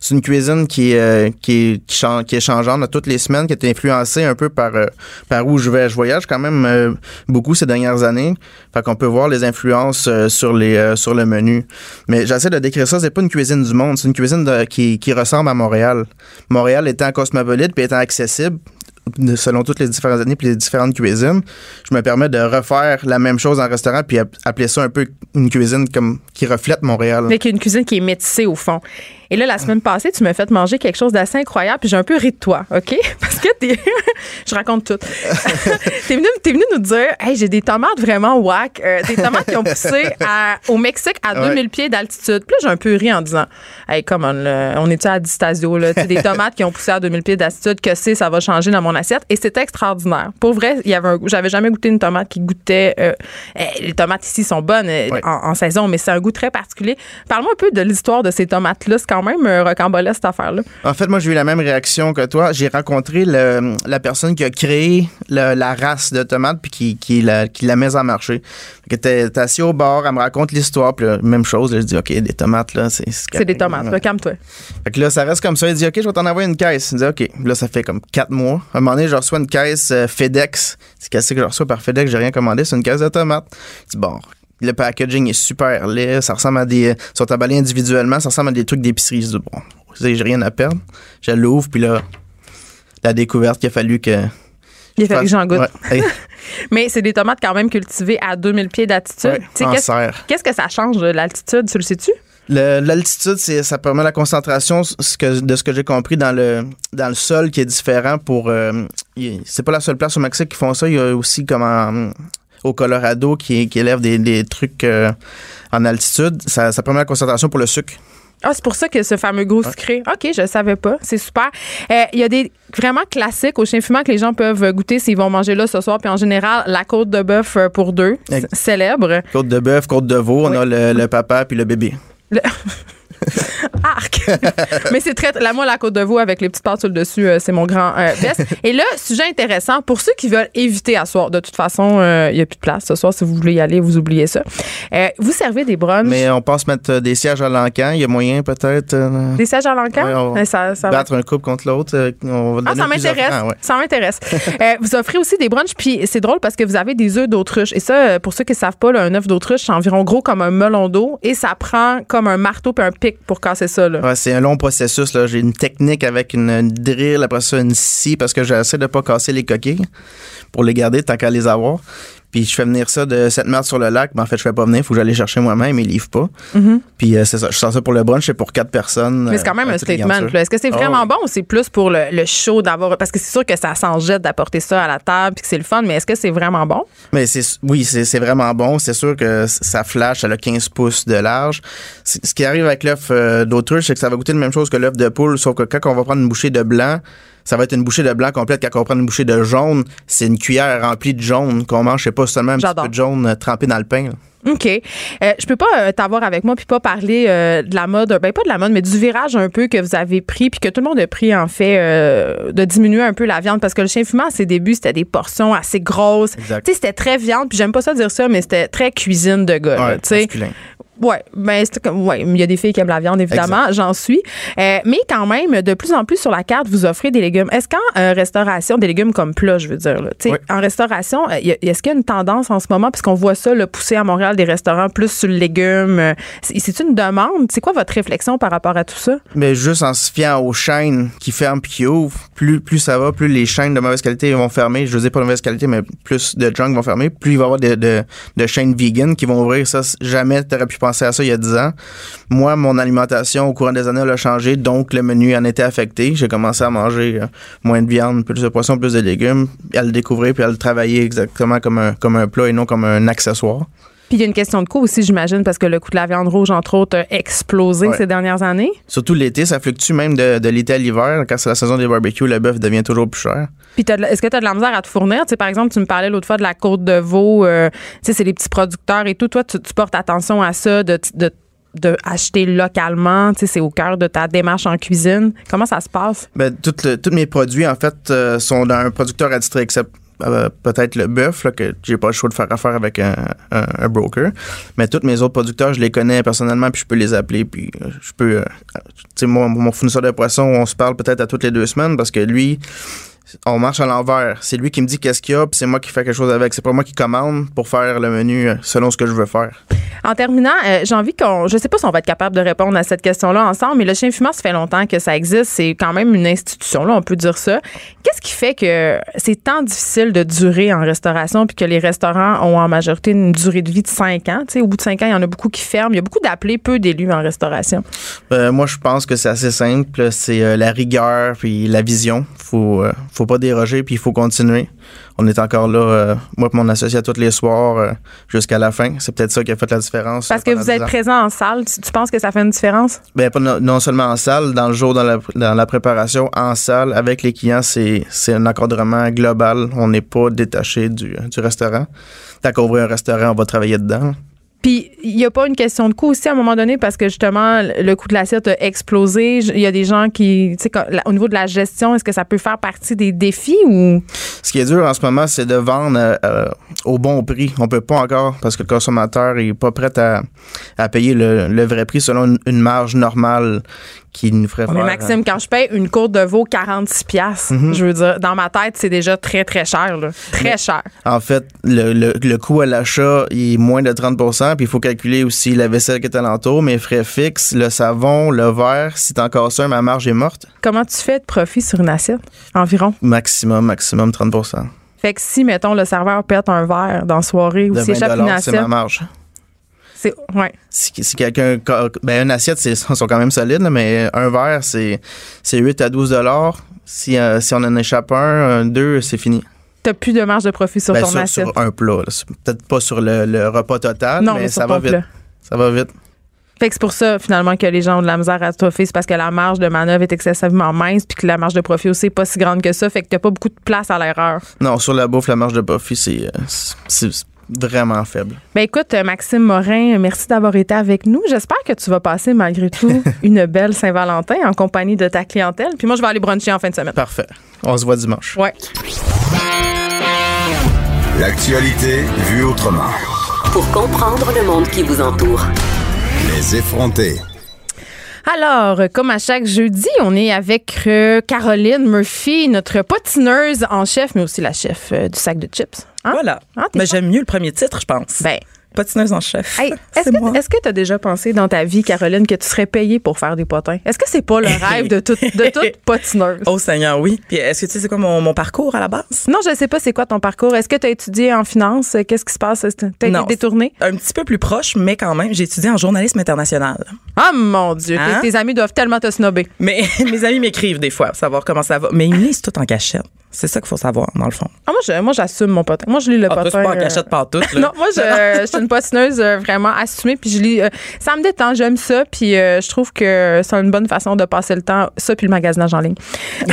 c'est une cuisine qui euh, qui est qui, est changeante toutes les semaines, qui est influencée un peu par euh, par où je vais. Je voyage quand même beaucoup ces dernières années, fait qu'on peut voir les influences sur les sur le menu. Mais j'essaie de décrire ça. C'est pas une cuisine du monde, c'est une cuisine qui qui ressemble à Montréal. Montréal étant cosmopolite puis étant accessible selon toutes les différentes années puis les différentes cuisines, je me permets de refaire la même chose en restaurant puis app- appeler ça un peu une cuisine comme qui reflète Montréal.
Avec une cuisine qui est métissée au fond. Et là, la semaine passée, tu m'as fait manger quelque chose d'assez incroyable, puis j'ai un peu ri de toi, OK? Parce que t'es. je raconte tout. t'es venu, t'es venu nous dire, hey, j'ai des tomates vraiment whack, euh, des tomates qui ont poussé à- au Mexique à
Ouais.
2000 pieds d'altitude. Puis là, j'ai un peu ri en disant, hey, come on, là, on est-tu à Distasio, là? Des tomates qui ont poussé à 2000 pieds d'altitude, que c'est, ça va changer dans mon assiette. Et c'était extraordinaire. Pour vrai, il y avait. J'avais jamais goûté une tomate qui goûtait. euh, eh, les tomates ici sont bonnes euh,
Ouais.
en, en saison, mais c'est un goût très particulier. Parle-moi un peu de l'histoire de ces tomates-là. C'est quand même euh, rocambolesque, cette affaire-là.
En fait, moi, j'ai eu la même réaction que toi. J'ai rencontré le- la personne qui a créé le- la race de tomates puis qui, qui, la, qui la met en marché. Que t'es t'es assis au bord, elle me raconte l'histoire, puis là, même chose. là, je dis, OK, des tomates, là, c'est...
C'est des tomates, là, calme-toi.
Fait que là, ça reste comme ça. Il dit, OK, je vais t'en envoyer une caisse. Il dit, OK. Là, ça fait comme quatre mois. À un moment donné, je reçois une caisse euh, FedEx. C'est qu'est-ce que je reçois par FedEx? J'ai rien commandé. C'est une caisse de tomates. Je dis, bon, le packaging est super laid. Ça ressemble à des. Ils sont emballés individuellement. Ça ressemble à des trucs d'épicerie. Je dis, bon, vous savez, j'ai rien à perdre. Je l'ouvre, puis là, la découverte qu'il a fallu que.
Il a fallu que j'en goûte.
Ouais.
Mais c'est des tomates quand même cultivées à 2000 pieds d'altitude.
ouais,
qu'est-ce, que ça change de l'altitude, tu le sais-tu?
L'altitude, c'est ça permet la concentration ce que, de ce que j'ai compris dans le dans le sol qui est différent pour euh, c'est pas la seule place au Mexique qui font ça, il y a aussi comme en- au Colorado qui, qui élève des, des trucs euh, en altitude, ça, ça permet la concentration pour le sucre.
Ah, c'est pour ça que ce fameux goût sucré. OK, je savais pas. C'est super. Euh, Il y a des vraiment classiques au chien fumant que les gens peuvent goûter s'ils vont manger là ce soir. Puis en général, la côte de bœuf euh, pour deux, célèbre.
Côte de bœuf, côte de veau, on a le, le papa puis le bébé.
Le- Arc! Mais c'est très. La, moi, la côte de veau avec les petites pâtes sur le dessus, euh, c'est mon grand euh, best. Et là, sujet intéressant, pour ceux qui veulent éviter à soir, de toute façon, euh, il n'y a plus de place ce soir. Si vous voulez y aller, vous oubliez ça. Euh, vous servez des brunchs,
Mais on pense mettre euh, des sièges à l'encan, il y a moyen peut-être euh,
des sièges à l'encan?
Ouais,
Euh, ça, ça va
battre un couple contre l'autre, euh, on va
Ah,
donner
ça m'intéresse.
Ah, ouais.
Ça m'intéresse. Euh, vous offrez aussi des brunchs, puis c'est drôle parce que vous avez des œufs d'autruche. Et ça, euh, pour ceux qui ne savent pas, là, un œuf d'autruche, c'est environ gros comme un melon d'eau et ça prend comme un marteau puis un pic pour casser ça. Là.
Ouais, c'est un long processus. Là. J'ai une technique avec une, une drill, après ça une scie, parce que j'essaie de pas casser les coquilles pour les garder tant qu'à les avoir. Puis je fais venir ça de cette merde sur le lac. Mais en fait, je fais pas venir. Il faut que j'aille chercher moi-même. Ils livrent pas. Puis euh, c'est ça. Je sens ça pour le brunch. C'est pour quatre personnes.
Mm-hmm. Mais c'est quand
euh,
même un
toutes les
statement. Est-ce que c'est
Ah
vraiment bon ou c'est plus pour le, le show d'avoir. Parce que c'est sûr que ça s'en jette d'apporter ça à la table puis que c'est le fun, mais est-ce que c'est vraiment bon?
Mais c'est oui, c'est vraiment bon. C'est sûr que ça flash, ça a 15 pouces de large. Ce qui arrive avec l'œuf euh, d'autruche, c'est que ça va goûter la même chose que l'œuf de poule, sauf que quand on va prendre une bouchée de blanc, ça va être une bouchée de blanc complète. Quand on prend une bouchée de jaune, c'est une cuillère remplie de jaune qu'on mange. C'est pas seulement un petit peu de jaune euh, trempé dans le pain. là.
OK. Euh, je peux pas euh, t'avoir avec moi puis pas parler euh, de la mode, ben pas de la mode, mais du virage un peu que vous avez pris puis que tout le monde a pris en fait euh, de diminuer un peu la viande parce que le chien fumant à ses débuts c'était des portions assez grosses. Tu sais c'était très viande puis j'aime pas ça dire ça mais c'était très cuisine de gars.
Ouais,
tu sais. Ouais, ben c'est comme ouais, il y a des filles qui aiment la viande évidemment, j'en suis. Euh, mais quand même, de plus en plus sur la carte, vous offrez des légumes. Est-ce qu'en euh, restauration, des légumes comme plat, je veux dire, là, tu sais,
Oui.
en restauration, est-ce qu'il y a une tendance en ce moment, puisqu'on voit ça le pousser à Montréal des restaurants plus sur le légume, euh, c'est une demande. C'est quoi votre réflexion par rapport à tout ça?
Mais juste en se fiant aux chaînes qui ferment puis qui ouvrent, plus, plus ça va, plus les chaînes de mauvaise qualité vont fermer. Je dis pas de mauvaise qualité, mais plus de junk vont fermer, plus il va y avoir de, de, chaînes vegan qui vont ouvrir. Ça, jamais t'aurais pu penser à ça il y a 10 ans. Moi, mon alimentation au courant des années elle a changé, donc le menu en était affecté. J'ai commencé à manger euh, moins de viande, plus de poisson, plus de légumes, à le découvrir puis à le travailler exactement comme un, comme un plat et non comme un accessoire.
Puis il y a une question de coût aussi, j'imagine, parce que le coût de la viande rouge, entre autres, a explosé
Ouais.
ces dernières années.
Surtout l'été, ça fluctue même de, de l'été à l'hiver. Quand c'est la saison des barbecues, le bœuf devient toujours plus cher.
Puis est-ce que tu as de la misère à te fournir? Tu sais, par exemple, tu me parlais l'autre fois de la côte de veau. euh, tu sais, c'est les petits producteurs et tout. Toi, tu, tu portes attention à ça, de, de, de acheter localement. Tu sais, c'est au cœur de ta démarche en cuisine. Comment ça se passe?
Ben, tous mes produits, en fait, euh, sont d'un producteur attitré, except euh, peut-être le bœuf, là, que j'ai pas le choix de faire affaire avec un, un- un broker. Mais tous mes autres producteurs, je les connais personnellement, puis je peux les appeler, puis euh, je peux... euh, tu sais, mon, mon fournisseur de poissons, on se parle peut-être à toutes les deux semaines, parce que lui, on marche à l'envers. C'est lui qui me dit qu'est-ce qu'il y a, puis c'est moi qui fais quelque chose avec. C'est pas moi qui commande pour faire le menu euh, selon ce que je veux faire.
En terminant, euh, j'ai envie qu'on. Je sais pas si on va être capable de répondre à cette question-là ensemble, mais le chien fumeur, ça fait longtemps que ça existe. C'est quand même une institution, là, on peut dire ça. Qu'est-ce qui fait que c'est tant difficile de durer en restauration puis que les restaurants ont en majorité une durée de vie de 5 ans? Au bout de 5 ans, il y en a beaucoup qui ferment. Il y a beaucoup d'appelés, peu d'élus en restauration.
Euh, moi, je pense que c'est assez simple. C'est euh, la rigueur puis la vision. Faut, faut pas déroger puis il faut continuer. On est encore là, euh, moi et mon associé, à tous les soirs euh, jusqu'à la fin. C'est peut-être ça qui a fait la différence.
Parce que vous
10
êtes
ans.
présent en salle. Tu, tu penses que ça fait une différence?
Ben, pas non, non seulement en salle, dans le jour, dans la, dans la préparation, en salle, avec les clients, c'est c'est un encadrement global. On n'est pas détaché du, du restaurant. Tant qu'on ouvre un restaurant, on va travailler dedans.
Puis il n'y a pas une question de coût aussi à un moment donné parce que justement le coût de l'assiette a explosé. Il y a des gens qui, tu sais, au niveau de la gestion, est-ce que ça peut faire partie des défis ou?
Ce qui est dur en ce moment, c'est de vendre euh, au bon prix. On peut pas encore parce que le consommateur est pas prêt à, à payer le, le vrai prix selon une, une marge normale qui nous ferait
Mais. Maxime, quand je paye une courte de veau 46 pièces, je veux dire, dans ma tête, c'est déjà très, très cher. Là. Très cher.
En fait, le, le, le coût à l'achat est moins de 30 puis il faut calculer aussi la vaisselle qui est alentour, mes frais fixes, le savon, le verre. Si t'es encore ça, ma marge est morte.
Comment tu fais de profit sur une assiette? Environ?
Maximum, maximum 30%
Fait que si, mettons, le serveur pète un verre dans la soirée ou
De
s'il
20
échappe une
c'est
assiette,
ma marge.
c'est. Ouais.
Si, si quelqu'un. Ben, une assiette, c'est, sont quand même solides, là, mais un verre, c'est, c'est 8 à 12 si, euh, si on en échappe un, un, deux, c'est fini.
T'as plus de marge de profit sur
Ben,
ton
sur,
assiette.
sur un plat. Peut-être pas sur le, le repas total,
Non,
mais, ça va vite.
plat.
Ça va vite.
Fait que c'est pour ça, finalement, que les gens ont de la misère à stoffer. C'est parce que la marge de manœuvre est excessivement mince puis que la marge de profit aussi n'est pas si grande que ça. Fait que t'as pas beaucoup de place à l'erreur.
Non, sur la bouffe, la marge de profit, c'est, euh, vraiment faible.
Ben écoute, Maxime Morin, merci d'avoir été avec nous. J'espère que tu vas passer malgré tout une belle Saint-Valentin en compagnie de ta clientèle. Puis moi, je vais aller bruncher en fin de semaine.
Parfait. On se voit dimanche.
Ouais.
L'actualité vue autrement.
Pour comprendre le monde qui vous entoure.
Les effrontés.
Alors, comme à chaque jeudi, on est avec euh, Caroline Murphy, notre patineuse en chef, mais aussi la chef euh, du sac de chips. Hein?
Voilà.
T'es
Mais j'aime mieux le premier titre, je pense.
Ben,
Patineuse en chef.
hey, est-ce que est-ce que tu as déjà pensé dans ta vie, Caroline, que tu serais payée pour faire des potins? Est-ce que c'est pas le rêve de toute, de toute patineuse?
Oh Seigneur, oui. Puis est-ce que tu sais c'est quoi mon, mon parcours à la base?
Non, je sais pas c'est quoi ton parcours. Est-ce que tu as étudié en finance? Qu'est-ce qui se passe? T'as été
Non.
détourné?
Un petit peu plus proche, mais quand même, j'ai étudié en journalisme international.
Ah, mon Dieu.
Hein?
Tes, tes amis doivent tellement te snobber.
Mais mes amis m'écrivent des fois pour savoir comment ça va. Mais ils me lisent tout en cachette. C'est ça qu'il faut savoir, dans le fond.
Ah, moi, je- moi, j'assume mon potin. Moi, je lis le
Ah, toi,
potin.
c'est pas en
euh,
cachette partout. Là.
Non, moi, je, je suis une patineuse euh, vraiment assumée, puis je lis. euh, ça me détend, j'aime ça, puis euh, je trouve que c'est une bonne façon de passer le temps, ça, puis le magasinage en ligne.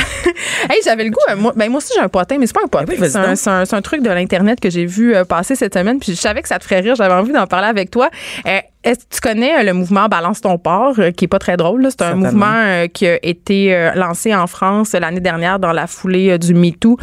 hey, j'avais le goût, euh, moi, ben, moi aussi, j'ai un potin, mais c'est pas un potin.
Ben oui, vas-y
c'est, un, c'est un- c'est un truc de l'Internet que j'ai vu euh, passer cette semaine, puis je savais que ça te ferait rire, j'avais envie d'en parler avec toi. Est-ce que tu connais euh, le mouvement Balance ton port, euh, qui est pas très drôle? là? C'est un mouvement euh, qui a été lancé en France l'année dernière dans la foulée du MeToo.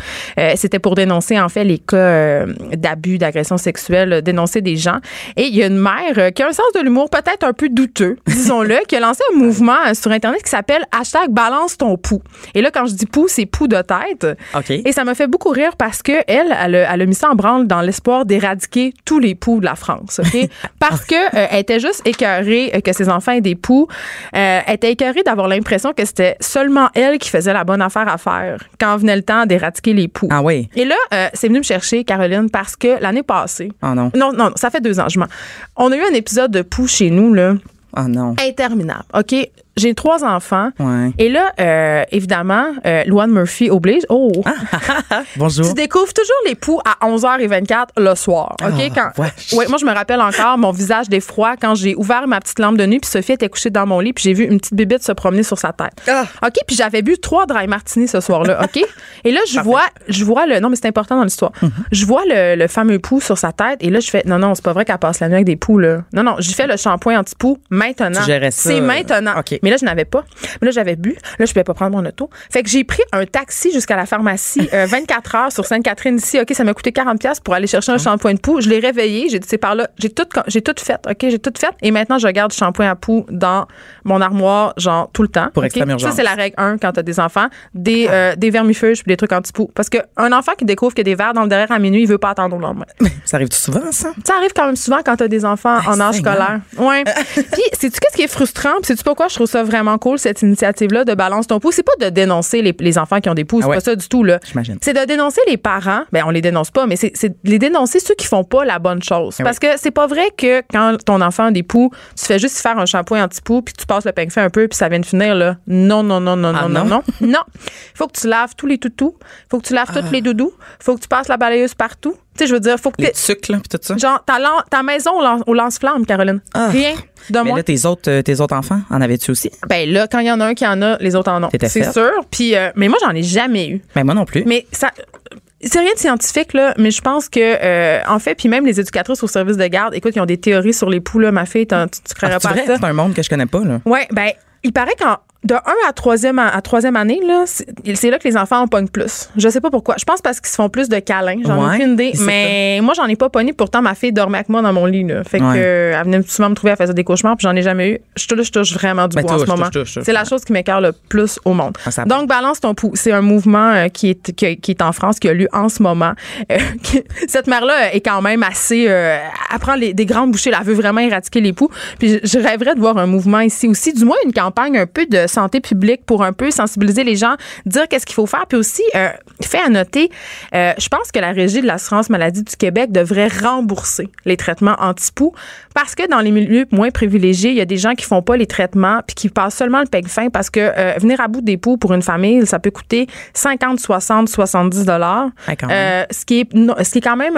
C'était pour dénoncer en fait les cas d'abus, d'agression sexuelle, dénoncer des gens. Et il y a une mère qui a un sens de l'humour peut-être un peu douteux, disons-le, qui a lancé un mouvement sur Internet qui s'appelle hashtag Balance ton pouls. Et là, quand je dis pouls, c'est pouls de tête.
OK.
Et ça m'a fait beaucoup rire parce que elle, elle, a- elle a mis ça en branle dans l'espoir d'éradiquer tous les poux de la France. OK? Parce que euh, elle était juste écœurée euh, que ses enfants aient des poux. Euh, elle était écœurée d'avoir l'impression que c'était seulement elle qui faisait la bonne affaire à faire quand venait le temps d'éradiquer les poux.
Ah oui.
Et là, euh, c'est venu me chercher, Caroline, parce que l'année passée,
Oh non.
non, non, ça fait deux ans, je mens. On a eu un épisode de poux chez nous, là,
Oh non.
interminable. OK? J'ai trois enfants.
Ouais.
Et là, euh, évidemment, euh, Luan Murphy oblige. Oh!
Bonjour.
Tu découvres toujours les poux à 11h24 le soir. OK?
Ah,
quand, ouais, moi, je me rappelle encore mon visage d'effroi quand j'ai ouvert ma petite lampe de nuit, puis Sophie était couchée dans mon lit, puis j'ai vu une petite bébite se promener sur sa tête.
Ah.
OK? Puis j'avais bu trois dry martini ce soir-là. OK? Et là, je vois, je vois le. Non, mais c'est important dans l'histoire.
Mhm.
Je vois le, le fameux pou sur sa tête, et là, je fais, non, non, c'est pas vrai qu'elle passe la nuit avec des poux, là. Non, non, j'ai fait le shampoing anti-poux maintenant. C'est maintenant.
OK.
Mais là, je n'avais pas. Mais là, j'avais bu. Là, je pouvais pas prendre mon auto. Fait que j'ai pris un taxi jusqu'à la pharmacie euh, 24 heures sur Sainte-Catherine ici. OK, ça m'a coûté 40 pièces pour aller chercher un shampoing de poux. Je l'ai réveillé. J'ai dit, c'est par là. J'ai tout, j'ai tout fait. OK, j'ai tout fait. Et maintenant, je garde du shampoing à poux dans mon armoire, genre, tout le temps.
Pour
OK?
extrême
Ça, c'est la règle 1 quand t'as des enfants. Des, euh, des vermifuges puis des trucs anti-poux. Parce qu'un enfant qui découvre qu'il y a des verres dans le derrière à minuit, il veut pas attendre au lendemain.
Ça arrive tout souvent, ça?
Ça arrive quand même souvent quand t'as des enfants en âge scolaire. Ouais. Puis, sais-tu qu'est-ce qui est frustrant? Puis, sais-tu pourquoi je trouve ça vraiment cool, cette initiative-là de Balance ton pouls? C'est pas de dénoncer les, les enfants qui ont des poux. C'est
Ah ouais.
pas ça du tout, là. C'est de dénoncer les parents. Ben, on les dénonce pas, mais c'est c'est de les dénoncer ceux qui font pas la bonne chose.
Ah
Parce que c'est pas vrai que quand ton enfant a des poux, tu fais juste faire un shampoing anti-poux puis tu passes le peigne fin un peu puis ça vient de finir, là. Non, non, non, non,
Ah
non, non,
non?
non. Non. Il faut que tu laves tous les toutous. Il faut que tu laves
Ah.
tous les doudous. Il faut que tu passes la balayeuse partout. Tu sais, je veux dire, faut que
sucres, là, puis tout ça.
Genre, ta, ta maison au, lan- au lance-flamme, Caroline.
Ah.
Rien de
Mais
moi.
là, tes autres, euh, tes autres enfants, en avais-tu aussi?
ben là, quand il y en a un qui en a, les autres en ont. C'est sûr. Puis, euh, mais moi, j'en ai jamais eu.
Ben moi non plus.
Mais ça. c'est rien de scientifique, là, mais je pense que, euh, en fait, puis même les éducatrices au service de garde, écoute, ils ont des théories sur les poux, là, ma fille, tu, tu
Ah,
croirais
c'est
pas
vrai?
ça.
C'est un monde que je connais pas, là.
Ouais, ben, il paraît qu'en de 1 à 3e, à, à troisième année, là, c'est là que les enfants en pognent plus. Je sais pas pourquoi. Je pense parce qu'ils se font plus de câlins. J'en
Ouais,
ai aucune idée. Mais moi, j'en ai pas pogné. Pourtant, ma fille dormait avec moi dans mon lit. Là. Fait que,
Ouais.
euh, elle venait souvent me trouver, elle faisait des cauchemars, puis j'en ai jamais eu. Je touche, je touche vraiment du
Ben,
bois en ce moment.
touche.
C'est la chose qui m'écœure le plus au monde.
Ah, ça-
Donc, balance ton pouls. C'est un mouvement euh, qui, est, qui, qui est en France, qui a lieu en ce moment. Euh, qui- cette mère-là est quand même assez. Euh, elle prend les- des grandes bouchées. Elle veut vraiment éradiquer les poux. Puis je rêverais de voir un mouvement ici aussi, du moins une campagne un peu de santé publique pour un peu sensibiliser les gens, dire qu'est-ce qu'il faut faire. Puis aussi, euh, fait à noter, euh, je pense que la Régie de l'assurance maladie du Québec devrait rembourser les traitements anti-poux parce que dans les milieux moins privilégiés, il y a des gens qui font pas les traitements puis qui passent seulement le peg fin parce que euh, venir à bout des poux pour une famille, ça peut coûter 50, 60, 70 dollars.
Ouais,
ce qui est non, ce qui est quand même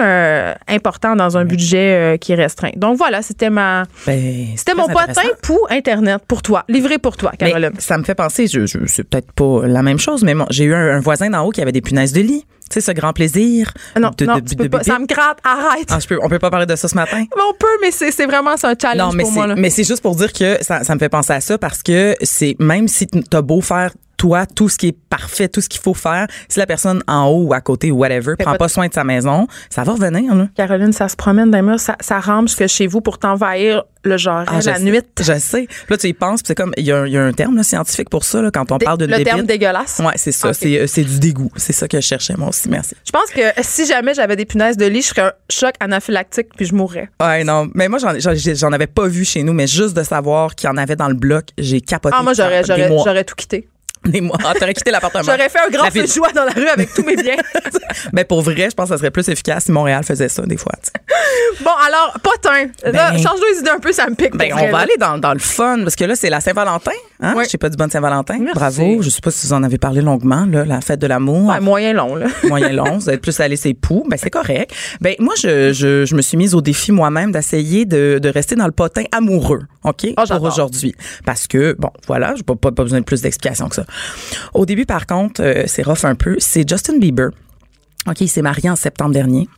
important dans un budget qui est restreint. Donc voilà, c'était ma
Ben,
c'était mon potin
intéressant.
pou internet pour toi, livré pour toi Caroline.
Ça me fait penser, je, je, c'est peut-être pas la même chose, mais moi, j'ai eu un, un voisin d'en haut qui avait des punaises de lit. Tu sais, ce grand plaisir.
non,
de,
non,
de-
tu
de
peux pas, ça me gratte, arrête.
Ah, je peux, on peut pas parler de ça ce matin?
Mais on peut, mais c'est c'est vraiment c'est un challenge
Non, mais
pour moi. Là.
mais c'est juste pour dire que ça, ça me fait penser à ça parce que c'est même si t'as beau faire toi tout ce qui est parfait, tout ce qu'il faut faire, si la personne en haut ou à côté ou whatever prend
pas
pas
de-
soin de sa maison, ça va revenir là.
Caroline, ça se promène dans les murs, ça, ça rampe jusque chez vous pour t'envahir le genre
Ah,
la
sais,
nuit.
Je sais. Là tu y penses, puis c'est comme il y, a un- il y a un terme là, scientifique pour ça là, quand on
Dé-
parle d'une
le terme dégueulasse?
Ouais, c'est ça, c'est euh, c'est du dégoût. C'est ça que je cherchais moi aussi, merci.
Je pense que si jamais j'avais des punaises de lit, je serais un choc anaphylactique puis je mourrais.
Ouais, non, mais moi j'en avais pas vu chez nous, mais juste de savoir qu'il y en avait dans le bloc, j'ai capoté.
Ah, moi, j'aurais tout quitté.
Des mois. Ah, t'aurais quitté l'appartement.
J'aurais fait un grand feu de joie dans la rue avec tous mes biens.
Mais pour vrai, je pense que ça serait plus efficace si Montréal faisait ça des fois.
bon, alors, potin. Là,
Ben-
change les idées un peu, ça me pique.
Ben, on
vrai,
va aller dans, dans le fun parce que là, c'est la Saint-Valentin. Hein?
Ouais.
Je sais pas du bonne Saint-Valentin.
Merci.
Bravo. Je sais pas si vous en avez parlé longuement, là, la fête de l'amour.
Ouais, moyen long, là.
moyen long, vous êtes plus allé ses poux, ben c'est correct. Ben moi je, je, je me suis mise au défi moi-même d'essayer de, de rester dans le potin amoureux, OK?
Ah,
pour aujourd'hui parce que bon, voilà, j'ai pas, pas, pas besoin de plus d'explications que ça. Au début par contre, euh, c'est rough un peu, c'est Justin Bieber. OK, il s'est marié en septembre dernier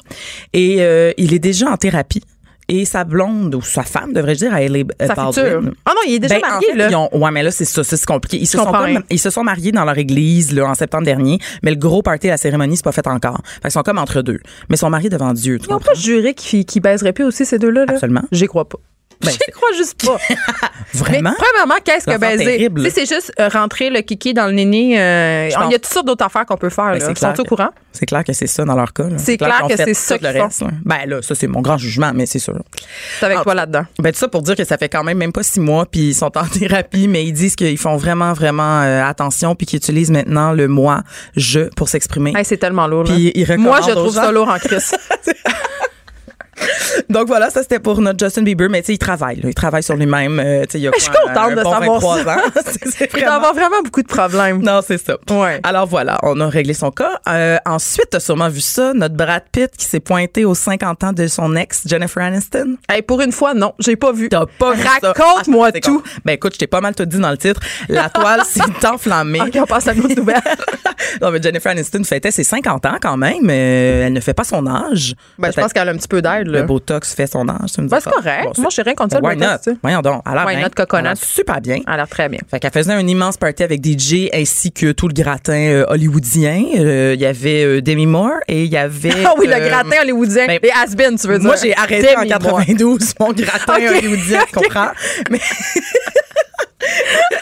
et euh, il est déjà en thérapie. Et sa blonde, ou sa femme, devrais-je dire, elle est
Sa future. Ah non, il est déjà
ben,
marié,
en fait,
là.
ils ont- ouais, mais là, c'est ça, c'est compliqué. Ils se, sont ils se sont mariés dans leur église, là, en septembre dernier, mais le gros party, la cérémonie, c'est pas fait encore. Fait qu'ils sont comme entre deux. Mais ils sont mariés devant Dieu, tu
Ils n'ont pas juré qu'ils qu'ils baiseraient plus aussi, ces deux-là? Là?
Absolument.
J'y crois pas.
Ben,
J'y crois juste pas.
Vraiment?
Mais premièrement, qu'est-ce que baiser? sais, c'est juste euh, rentrer le kiki dans le néné. euh, il y a toutes sortes d'autres affaires qu'on peut faire.
Ben,
là. Ils sont
clair
au courant?
C'est clair que c'est ça dans leur cas.
C'est clair
qu'on
que c'est ça qu'ils
là. Ben là, ça c'est mon grand jugement, mais c'est sûr.
C'est avec toi là-dedans?
Ben tout ça pour dire que ça fait quand même même pas six mois, puis ils sont en thérapie, mais ils disent qu'ils font vraiment vraiment euh, attention, puis qu'ils utilisent maintenant le moi je pour s'exprimer.
Hey, c'est tellement lourd.
Puis ils
Moi, je trouve ça lourd en crise.
Donc voilà, ça c'était pour notre Justin Bieber, mais tu sais, il travaille, là. il travaille sur lui-même. euh, tu sais, il a
Mais je suis contente
un
de
bon
savoir
23
ça.
ans. C'est-
Il avoir vraiment beaucoup de problèmes.
Non, c'est ça.
Ouais.
Alors voilà, on a réglé son cas. Euh, ensuite, t'as sûrement vu ça, notre Brad Pitt qui s'est pointé aux 50 ans de son ex, Jennifer Aniston.
Hey, pour une fois, non, j'ai pas vu.
T'as pas.
Raconte-moi
Ah,
tout.
con. Ben écoute, je t'ai pas mal tout dit dans le titre. La toile s'est enflammée.
On passe à notre nouvelle.
Non, mais Jennifer Aniston fêtait ses 50 ans quand même. mais elle ne fait pas son âge.
Ben, je pense qu'elle a un petit peu d'aide.
le. Botox fait son âge. me
Ben, c'est correct.
Bon,
Moi, j'ai rien contre ça,
Why not? Voyons donc. Elle a
Why not coconut?
Super bien.
Elle a l'air très bien.
Fait qu'elle faisait un immense party avec DJ ainsi que tout le gratin euh, hollywoodien. Euh, Il y avait euh, Demi Moore et il y avait.
Ah oui, le
euh,
gratin hollywoodien.
ben,
Les tu veux dire.
Moi, j'ai arrêté en
Demi Moore.
92 mon gratin hollywoodien, tu comprends? Mais.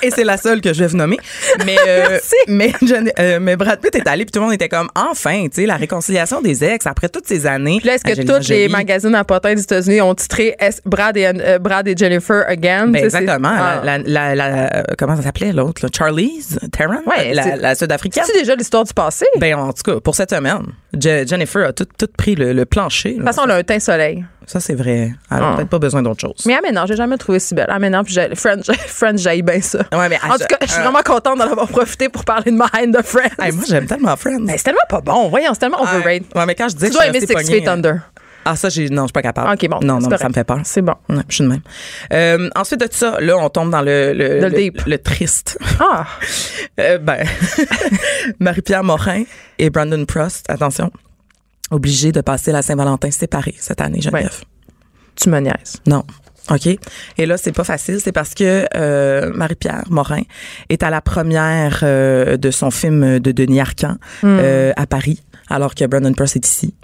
Et c'est la seule que je vais vous nommer. Mais, euh, mais, euh, mais Brad Pitt est allé, puis tout le monde était comme, enfin, tu sais, la réconciliation des ex après toutes ces années.
Puis là, est-ce que tous les magazines à potins des États-Unis ont titré Brad et, euh, Brad et Jennifer again?
Ben exactement.
Ah.
La, la, la- la- comment ça s'appelait l'autre? là? Charlize Theron?
Ouais,
la, Sud-Africaine?
C'est déjà l'histoire du passé? De
Ben, en tout cas, pour cette semaine, Je- Jennifer a tout, tout pris le, le plancher. là.
toute façon, elle a un teint soleil.
Ça, c'est vrai. Elle a
Ah.
peut-être pas besoin d'autre chose.
Mais Aménard, j'ai jamais trouvé si belle. Aménard, puis j'ai- Friends, Friends, j'aille bien ça.
Ouais, mais
En tout cas, je suis
euh,
vraiment contente d'en avoir profité pour parler de ma haine de Friends.
hey, moi, j'aime tellement Friends.
Ben, c'est tellement pas bon. Voyons, c'est tellement overrated.
Ouais, mais quand je disais
Tu
que
dois aimer Six Feet
pognée,
Under.
Ah, ça, j'ai, non, je suis pas capable.
OK, bon.
Non, non,
correct.
ça me fait peur.
C'est bon.
Ouais, je suis de même. Euh, ensuite de ça, là, on tombe dans le, le,
le deep.
le triste.
Ah,
Euh, ben, Marie-Pierre Morin et Brandon Prost, attention. obligés de passer la Saint-Valentin séparés cette année, Geneviève.
Tu me niaises.
Non. OK? Et là, c'est pas facile. C'est parce que euh, Marie-Pierre Morin est à la première euh, de son film de Denis Arcand euh, à Paris, alors que Brandon Press est ici.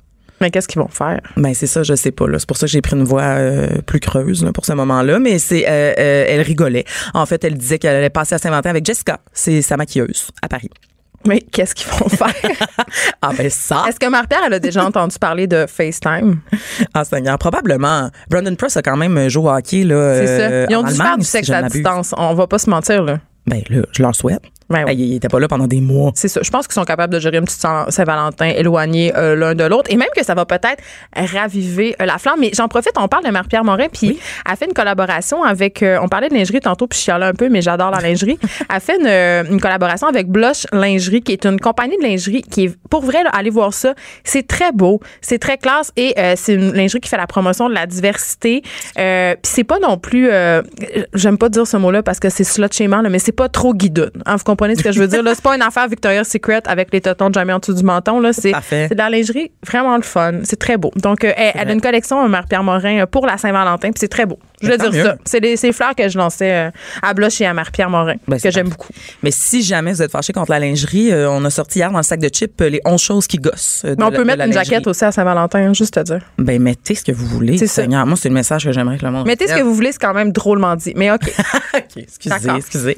Mais qu'est-ce qu'ils vont faire?
Ben c'est ça, je sais pas. C'est pour ça que j'ai pris une voix euh, plus creuse là, pour ce moment-là. Mais c'est, euh, euh, elle rigolait. En fait, elle disait qu'elle allait passer à Saint-Valentin avec Jessica, c'est sa maquilleuse à Paris.
Mais qu'est-ce qu'ils vont faire?
Ah ben ça.
Est-ce que Marie-Pierre, elle a déjà entendu parler de FaceTime?
Ah Seigneur, probablement. Brandon Press a quand même joué au hockey là.
C'est ça.
euh,
Ils ont dû faire du sexe à distance. On va pas se mentir, là.
Ben là, je leur souhaite.
Ben oui.
Il était pas là pendant des mois.
C'est ça. Je pense qu'ils sont capables de gérer une petite Saint- Saint-Valentin éloignée euh, l'un de l'autre et même que ça va peut-être raviver euh, la flamme. Mais j'en profite, on parle de Marie-Pierre Morin, puis elle fait une collaboration avec, euh, on parlait de lingerie tantôt, puis je chialais un peu, mais j'adore la lingerie. elle fait une, une collaboration avec Blush Lingerie, qui est une compagnie de lingerie qui est, pour vrai, là, allez voir ça. C'est très beau, c'est très classe et euh, c'est une lingerie qui fait la promotion de la diversité. Euh, puis c'est pas non plus, euh, j'aime pas dire ce mot-là parce que c'est slut shaming, là, mais c'est pas trop guidoune. Hein, vous comprenez? Ce que je veux dire? là? C'est pas une affaire Victoria's Secret avec les totons jamais en dessous du menton. Là. C'est, c'est de la lingerie vraiment le fun. C'est très beau. Donc, euh, elle, elle a une collection, euh, Marie-Pierre Morin, euh, pour la Saint-Valentin, puis c'est très beau. Je voulais
Ben,
dire ça. C'est les, les fleurs que je lançais euh, à Blush et à Marie-Pierre Morin,
Ben,
que j'aime beaucoup.
Mais si jamais vous êtes fâché contre la lingerie, euh, on a sorti hier dans le sac de chips euh, les 11 choses qui gossent.
Mais on
la-
peut mettre une
lingerie.
jaquette aussi à Saint-Valentin, hein, juste te dire.
Ben mettez ce que vous voulez.
C'est ça.
Seigneur. Moi, c'est le message que j'aimerais que le monde.
Mettez ce que vous voulez, c'est quand même drôlement dit. Mais OK.
OK, excusez, excusez.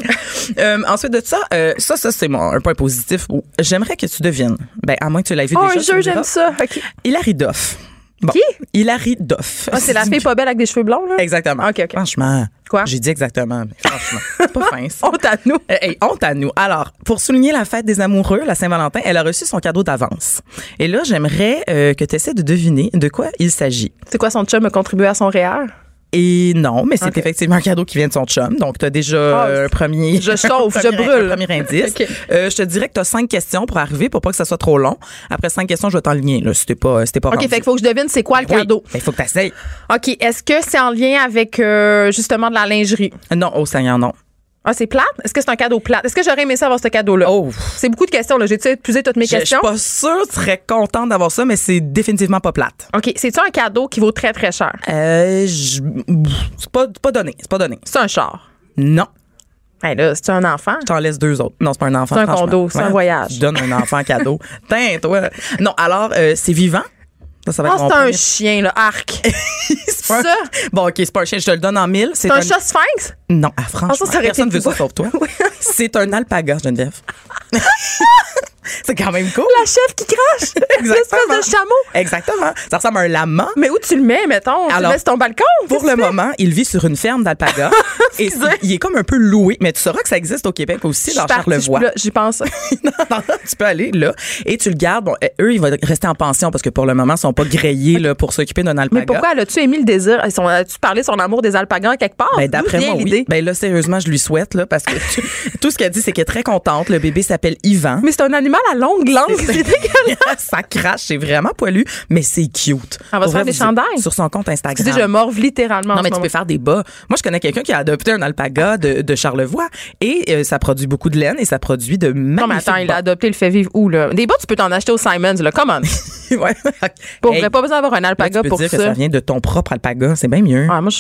Ensuite de ça, euh, ça, ça c'est un point positif. J'aimerais que tu devines. Ben à moins que tu l'aies vu
oh,
déjà.
un jeu,
me
j'aime ça. OK.
Hilary Duff. Bon.
Qui?
Hilary Duff.
Ah, c'est la fille pas belle avec des cheveux blonds, là?
Exactement.
OK, OK.
Franchement.
Quoi?
J'ai dit exactement. mais Franchement. C'est pas fin, ça.
Honte à nous.
Hey, honte à nous. Alors, pour souligner la fête des amoureux, la Saint-Valentin, elle a reçu son cadeau d'avance. Et là, j'aimerais euh, que tu essaies de deviner de quoi il s'agit.
C'est quoi son chum a contribué à son REER?
Et non, mais c'est effectivement un cadeau qui vient de son chum. Donc, tu as déjà
Ah,
euh, un premier.
je chauffe, je brûle.
un premier indice. Euh, je te dirais que tu as cinq questions pour arriver, pour pas que ça soit trop long. Après cinq questions, je vais t'enligner, là, si t'es pas, si pas
OK,
rendu.
fait qu'il faut que je devine c'est quoi le
Oui.
cadeau.
Ben, Il faut que tu.
OK, est-ce que c'est en lien avec euh, justement de la lingerie?
Non, oh Seigneur, non.
Ah, c'est plate? Est-ce que c'est un cadeau plate? Est-ce que j'aurais aimé ça avoir ce cadeau-là?
Oh.
C'est beaucoup de questions, là. J'ai-tu épuisé toutes mes
Je je suis
questions?
pas sûre, tu serais contente d'avoir ça, mais c'est définitivement pas plate.
OK, c'est-tu un cadeau qui vaut très, très cher?
Euh, je- c'est pas, pas donné, c'est pas donné.
C'est un char?
Non.
Hey, là, c'est un enfant?
Je t'en laisse deux autres. Non, c'est pas un enfant.
C'est un condo, c'est un voyage.
Je donne un enfant cadeau. Tain, toi. Non, alors, euh, c'est vivant? Ça, ça va mon
c'est un chien, là. Arc.
C'est un-
ça?
Bon, OK, c'est pas un chien. Je te le donne en mille.
C'est un chat sphinx?
Non, ah, franchement,
Ah, ça, ça aurait
personne
été
veut ça sauf toi. C'est un alpaga, Geneviève. c'est quand même cool.
La chef qui crache. L'espèce de chameau.
Exactement. Ça ressemble à un lama.
Mais où tu le mets, mettons? tu le
Alors,
mets sur ton balcon?
Pour le moment, il vit sur une ferme d'alpaga. et il est comme un peu loué. Mais tu sauras que ça existe au Québec aussi, dans Charlevoix.
J'y pense.
non, non, tu peux aller là et tu le gardes. Bon, euh, eux, ils vont rester en pension parce que pour le moment, ils sont pas grillés là, pour s'occuper d'un alpaga.
Mais pourquoi as-tu émis le désir? As-tu parlé son amour des alpagas quelque part?
Ben, d'après moi, oui. Ben là, sérieusement, je lui souhaite là, parce que tout ce qu'elle dit, c'est qu'elle est très contente. Le bébé s'appelle Yvan.
Mais c'est un animal à longue langue. C'est dégueulasse.
ça crache, c'est vraiment poilu, mais c'est cute.
Elle va se faire des chandails.
Sur son compte Instagram.
Tu je morve littéralement.
Non, mais tu peux faire des bas. Moi, je connais quelqu'un qui a adopté un alpaga de, de Charlevoix et euh, ça produit beaucoup de laine et ça produit de magnifiques
Non, mais attends, il a adopté le fait vivre où, là? Des bas, tu peux t'en acheter au Simons, là. Comment?
ouais.
Pour
Hey,
vrai, pas besoin d'avoir un
là,
alpaga
tu peux
pour
dire
ça.
que ça vient de ton propre alpaga. C'est bien mieux.
Ah, moi,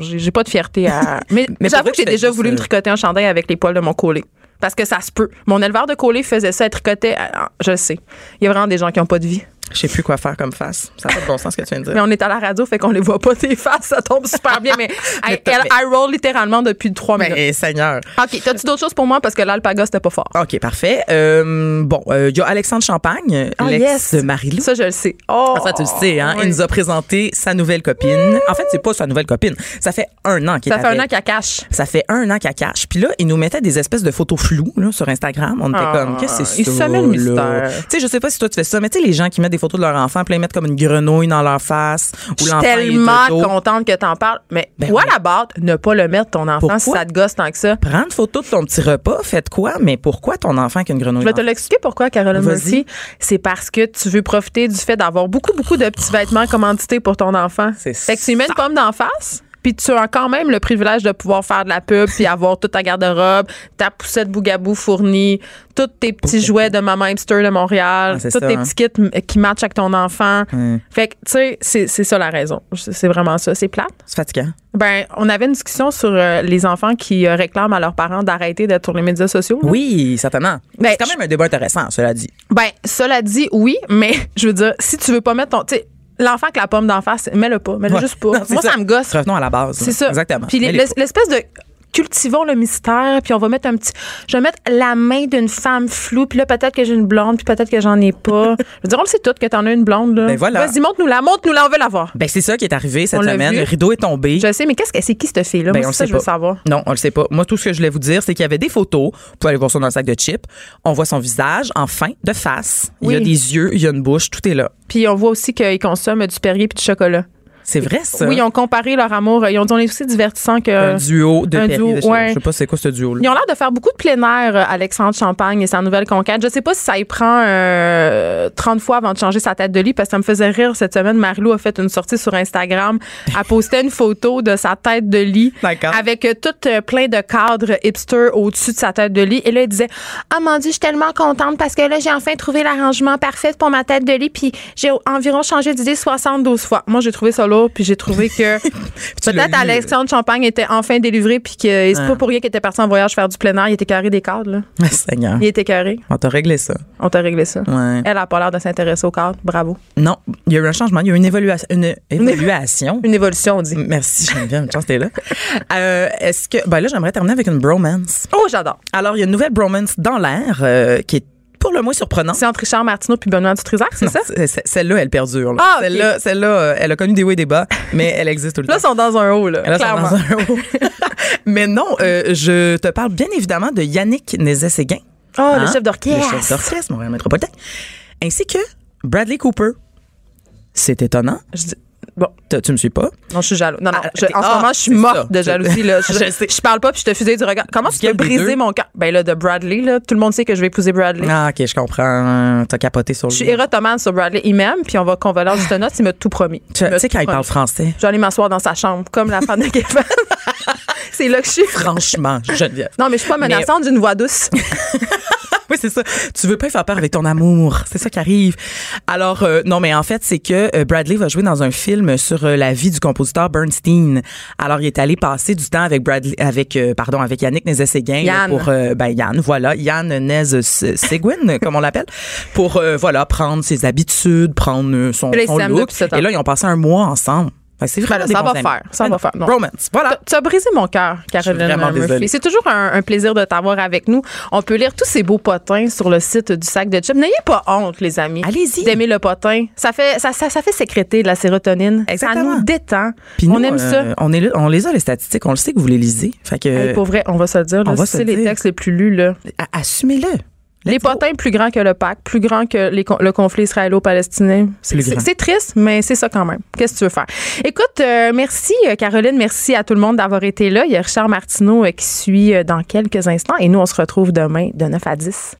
j'ai pas de fierté à. Mais,
Mais
j'avoue que j'ai déjà voulu me
euh,
tricoter un chandail avec les poils de mon collet. Parce que ça se peut. Mon éleveur de collet faisait ça, elle tricotait. à- Je sais. Il y a vraiment des gens qui ont pas de vie.
Je sais plus quoi faire comme face. Ça n'a pas de bon sens ce que tu viens de dire.
Mais on est à la radio, fait qu'on les voit pas tes faces. Ça tombe super bien. Mais,
Mais
elle, elle,
mais-
elle roll littéralement depuis trois minutes.
Mais Seigneur.
OK. T'as-tu d'autres choses pour moi? Parce que l'alpaga, c'était pas fort.
OK, parfait. Euh, bon, euh, il y a Alexandre Champagne,
Ah,
l'ex
yes.
de Marie-Lou.
Ça, je le sais. Oh!
Ah, ça, tu le sais, hein?
oui.
Il nous a présenté sa nouvelle copine. En fait, c'est pas sa nouvelle copine. Ça fait un an qu'il est
Ça fait un an qu'elle cache.
Ça fait un an qu'elle cache. Puis là, il nous mettait des espèces de photos floues là, sur Instagram. On était
Ah,
comme, qu'est-ce que c'est
il
ça?
semait le
là?
mystère.
Tu sais, je sais pas si toi tu fais ça, mais tu sais, les gens qui mettent des photos de leur enfant, puis ils mettent comme une grenouille dans leur face.
Je
Ou
suis
est de
tellement contente que t'en parles. Mais
Ben
what
oui.
about ne pas le mettre, ton enfant, si ça te gosse tant que ça?
Prends une photo de ton petit repas, faites quoi? Mais pourquoi ton enfant avec une grenouille?
Je vais te l'expliquer pourquoi, Caroline. Murphy. C'est parce que tu veux profiter du fait d'avoir beaucoup, beaucoup de petits vêtements commandités pour ton enfant.
C'est
Fait que tu mets une pomme d'en face. Puis tu as quand même le privilège de pouvoir faire de la pub puis avoir toute ta garde-robe, ta poussette bougabou fournie, tous tes petits jouets de Maman Hipster de Montréal,
Ah,
tous tes
hein.
petits kits qui matchent avec ton enfant. Fait que, tu sais, c'est c'est ça la raison. C'est vraiment ça. C'est plate.
C'est fatigant.
Ben, on avait une discussion sur euh, les enfants qui euh, réclament à leurs parents d'arrêter d'être sur les médias sociaux. là.
Oui, certainement.
Ben,
c'est quand même un débat intéressant, cela dit.
Ben, cela dit, oui, mais je veux dire, si tu veux pas mettre ton. Tu sais, l'enfant avec la pomme d'en face, mets-le pas. Mets-le
Ouais.
juste pas.
Non,
Moi, ça. me gosse.
Revenons à la base.
C'est ça.
Exactement.
Puis l'espèce de cultivons le mystère, puis on va mettre un petit. Je vais mettre la main d'une femme floue, puis là, peut-être que j'ai une blonde, puis peut-être que j'en ai pas. je veux dire, on le sait tout que t'en as une blonde, là.
Ben voilà.
Vas-y, montre-nous-la, montre-nous-la, on veut la voir.
Ben, c'est ça qui est arrivé cette
On l'a
semaine. Le rideau est tombé.
Je sais, mais qu'est-ce que c'est qui cette fille-là?
Ben,
Moi,
on
ça
sait
je veux
pas.
savoir.
Non, on le sait pas. Moi, tout ce que je voulais vous dire, c'est qu'il y avait des photos. Vous pouvez aller voir ça dans le sac de chips. On voit son visage, enfin, de face. Il y a des yeux, il y a une bouche, tout est là.
Puis on voit aussi qu'ils consomment du Perrier puis du chocolat.
C'est vrai, ça?
Oui, ils ont comparé leur amour. Ils ont dit on est aussi divertissant que.
un duo de
un duo,
de
ouais.
Je sais pas c'est quoi ce duo-là.
Ils ont l'air de faire beaucoup de plein air, euh, Alexandre Champagne et sa nouvelle conquête. Je sais pas si ça y prend euh, 30 fois avant de changer sa tête de lit parce que ça me faisait rire cette semaine. Marilou a fait une sortie sur Instagram. Elle postait une photo de sa tête de lit
D'accord.
avec euh, tout euh, plein de cadres hipster au-dessus de sa tête de lit. Et là, elle disait Ah mon Dieu, je suis tellement contente parce que là, j'ai enfin trouvé l'arrangement parfait pour ma tête de lit. Puis j'ai environ changé d'idée 72 fois. Moi, j'ai trouvé ça lourd. Puis j'ai trouvé que peut-être. Alexandre Champagne était enfin délivré. Puis que c'est
Ah.
pas pour rien qu'il était parti en voyage faire du plein air. Il était carré des cadres. Là.
Ah, Seigneur.
Il était carré.
On t'a réglé ça.
On t'a réglé ça.
Ouais.
Elle a pas l'air de s'intéresser aux cadres. Bravo.
Non, il y a eu un changement. Il y a eu une évaluation. Une évaluation.
Une évolution, on dit.
Merci, j'aime bien. Une chance, t'es là. Euh, Est-ce que. Ben là, j'aimerais terminer avec une bromance.
Oh, j'adore.
Alors, il y a une nouvelle bromance dans l'air euh, qui est pour le moins surprenante.
C'est entre Richard Martineau puis Benoît Dutrisac, c'est ça?
Celle-là, elle perdure. là.
Ah.
Celle-là, celle-là, euh, elle a connu des hauts et des bas, mais elle existe tout le
Là, ils
temps.
sont dans un haut, là.
Là, ils sont
clairement.
dans un haut. mais non, euh, je te parle bien évidemment de Yannick Nézet-Séguin.
Oh, le
Hein?
chef d'orchestre.
Le chef d'orchestre, Montréal Métropolitain. Ainsi que Bradley Cooper. C'est étonnant.
Je dis- Bon,
Tu me suis pas?
non, je suis jaloux. Non, non.
Ah,
je- en ce
ah,
moment, je suis morte
ça.
de jalousie. Là. Je,
Je sais.
je parle pas puis je te fusille du regard. Comment tu peux briser mon cœur? Ben là, de Bradley, là. Tout le monde sait que je vais épouser Bradley.
Ah, ok, je comprends. T'as capoté sur
Je
lui.
suis érotomane sur Bradley. Il m'aime, puis on va convalescer juste une note. Il m'a tout promis.
Tu sais, quand il parle français,
Je vais aller m'asseoir dans sa chambre, comme la femme de Kevin. c'est là que je suis.
franchement, Geneviève.
Non, mais je suis pas menaçante, j'ai une voix douce.
Oui, c'est ça. Tu veux pas y faire peur avec ton amour. C'est ça qui arrive. Alors, euh, non, mais en fait, c'est que euh, Bradley va jouer dans un film sur euh, la vie du compositeur Bernstein. Alors, il est allé passer du temps avec Bradley, avec, euh, pardon, avec Yannick Nézet-Séguin.
Yann.
Pour, ben, Yann, voilà. Yann Nézet-Séguin, comme on l'appelle. Pour, euh, voilà, prendre ses habitudes, prendre son, son look. Et là, ils ont passé un mois ensemble. C'est
Ben là,
des
ça va
amis.
faire, ça
Ben
va
non.
faire, non.
Romance. Voilà.
Tu as brisé mon cœur, Caroline Murphy. C'est toujours un, un plaisir de t'avoir avec nous. On peut lire tous ces beaux potins sur le site du sac de chips. N'ayez pas honte, les amis.
Allez-y.
D'aimer le potin. Ça fait, ça, ça, ça fait sécréter de la sérotonine.
Exactement.
Ça nous détend.
Puis
on aime
euh,
ça.
On, est on les a, les statistiques. On le sait que vous les lisez. Fait que,
Hey, pour vrai, on va se le dire. là,
on va
c'est
se le
les
dire.
textes les plus lus. Là.
assumez-le.
Les potins plus grands que le PAC, plus grands que les le conflit israélo-palestinien. C'est- triste, mais c'est ça quand même. Qu'est-ce que tu veux faire? Écoute, euh, merci euh, Caroline, merci à tout le monde d'avoir été là. Il y a Richard Martineau euh, qui suit dans quelques instants et nous, on se retrouve demain de 9 à 10.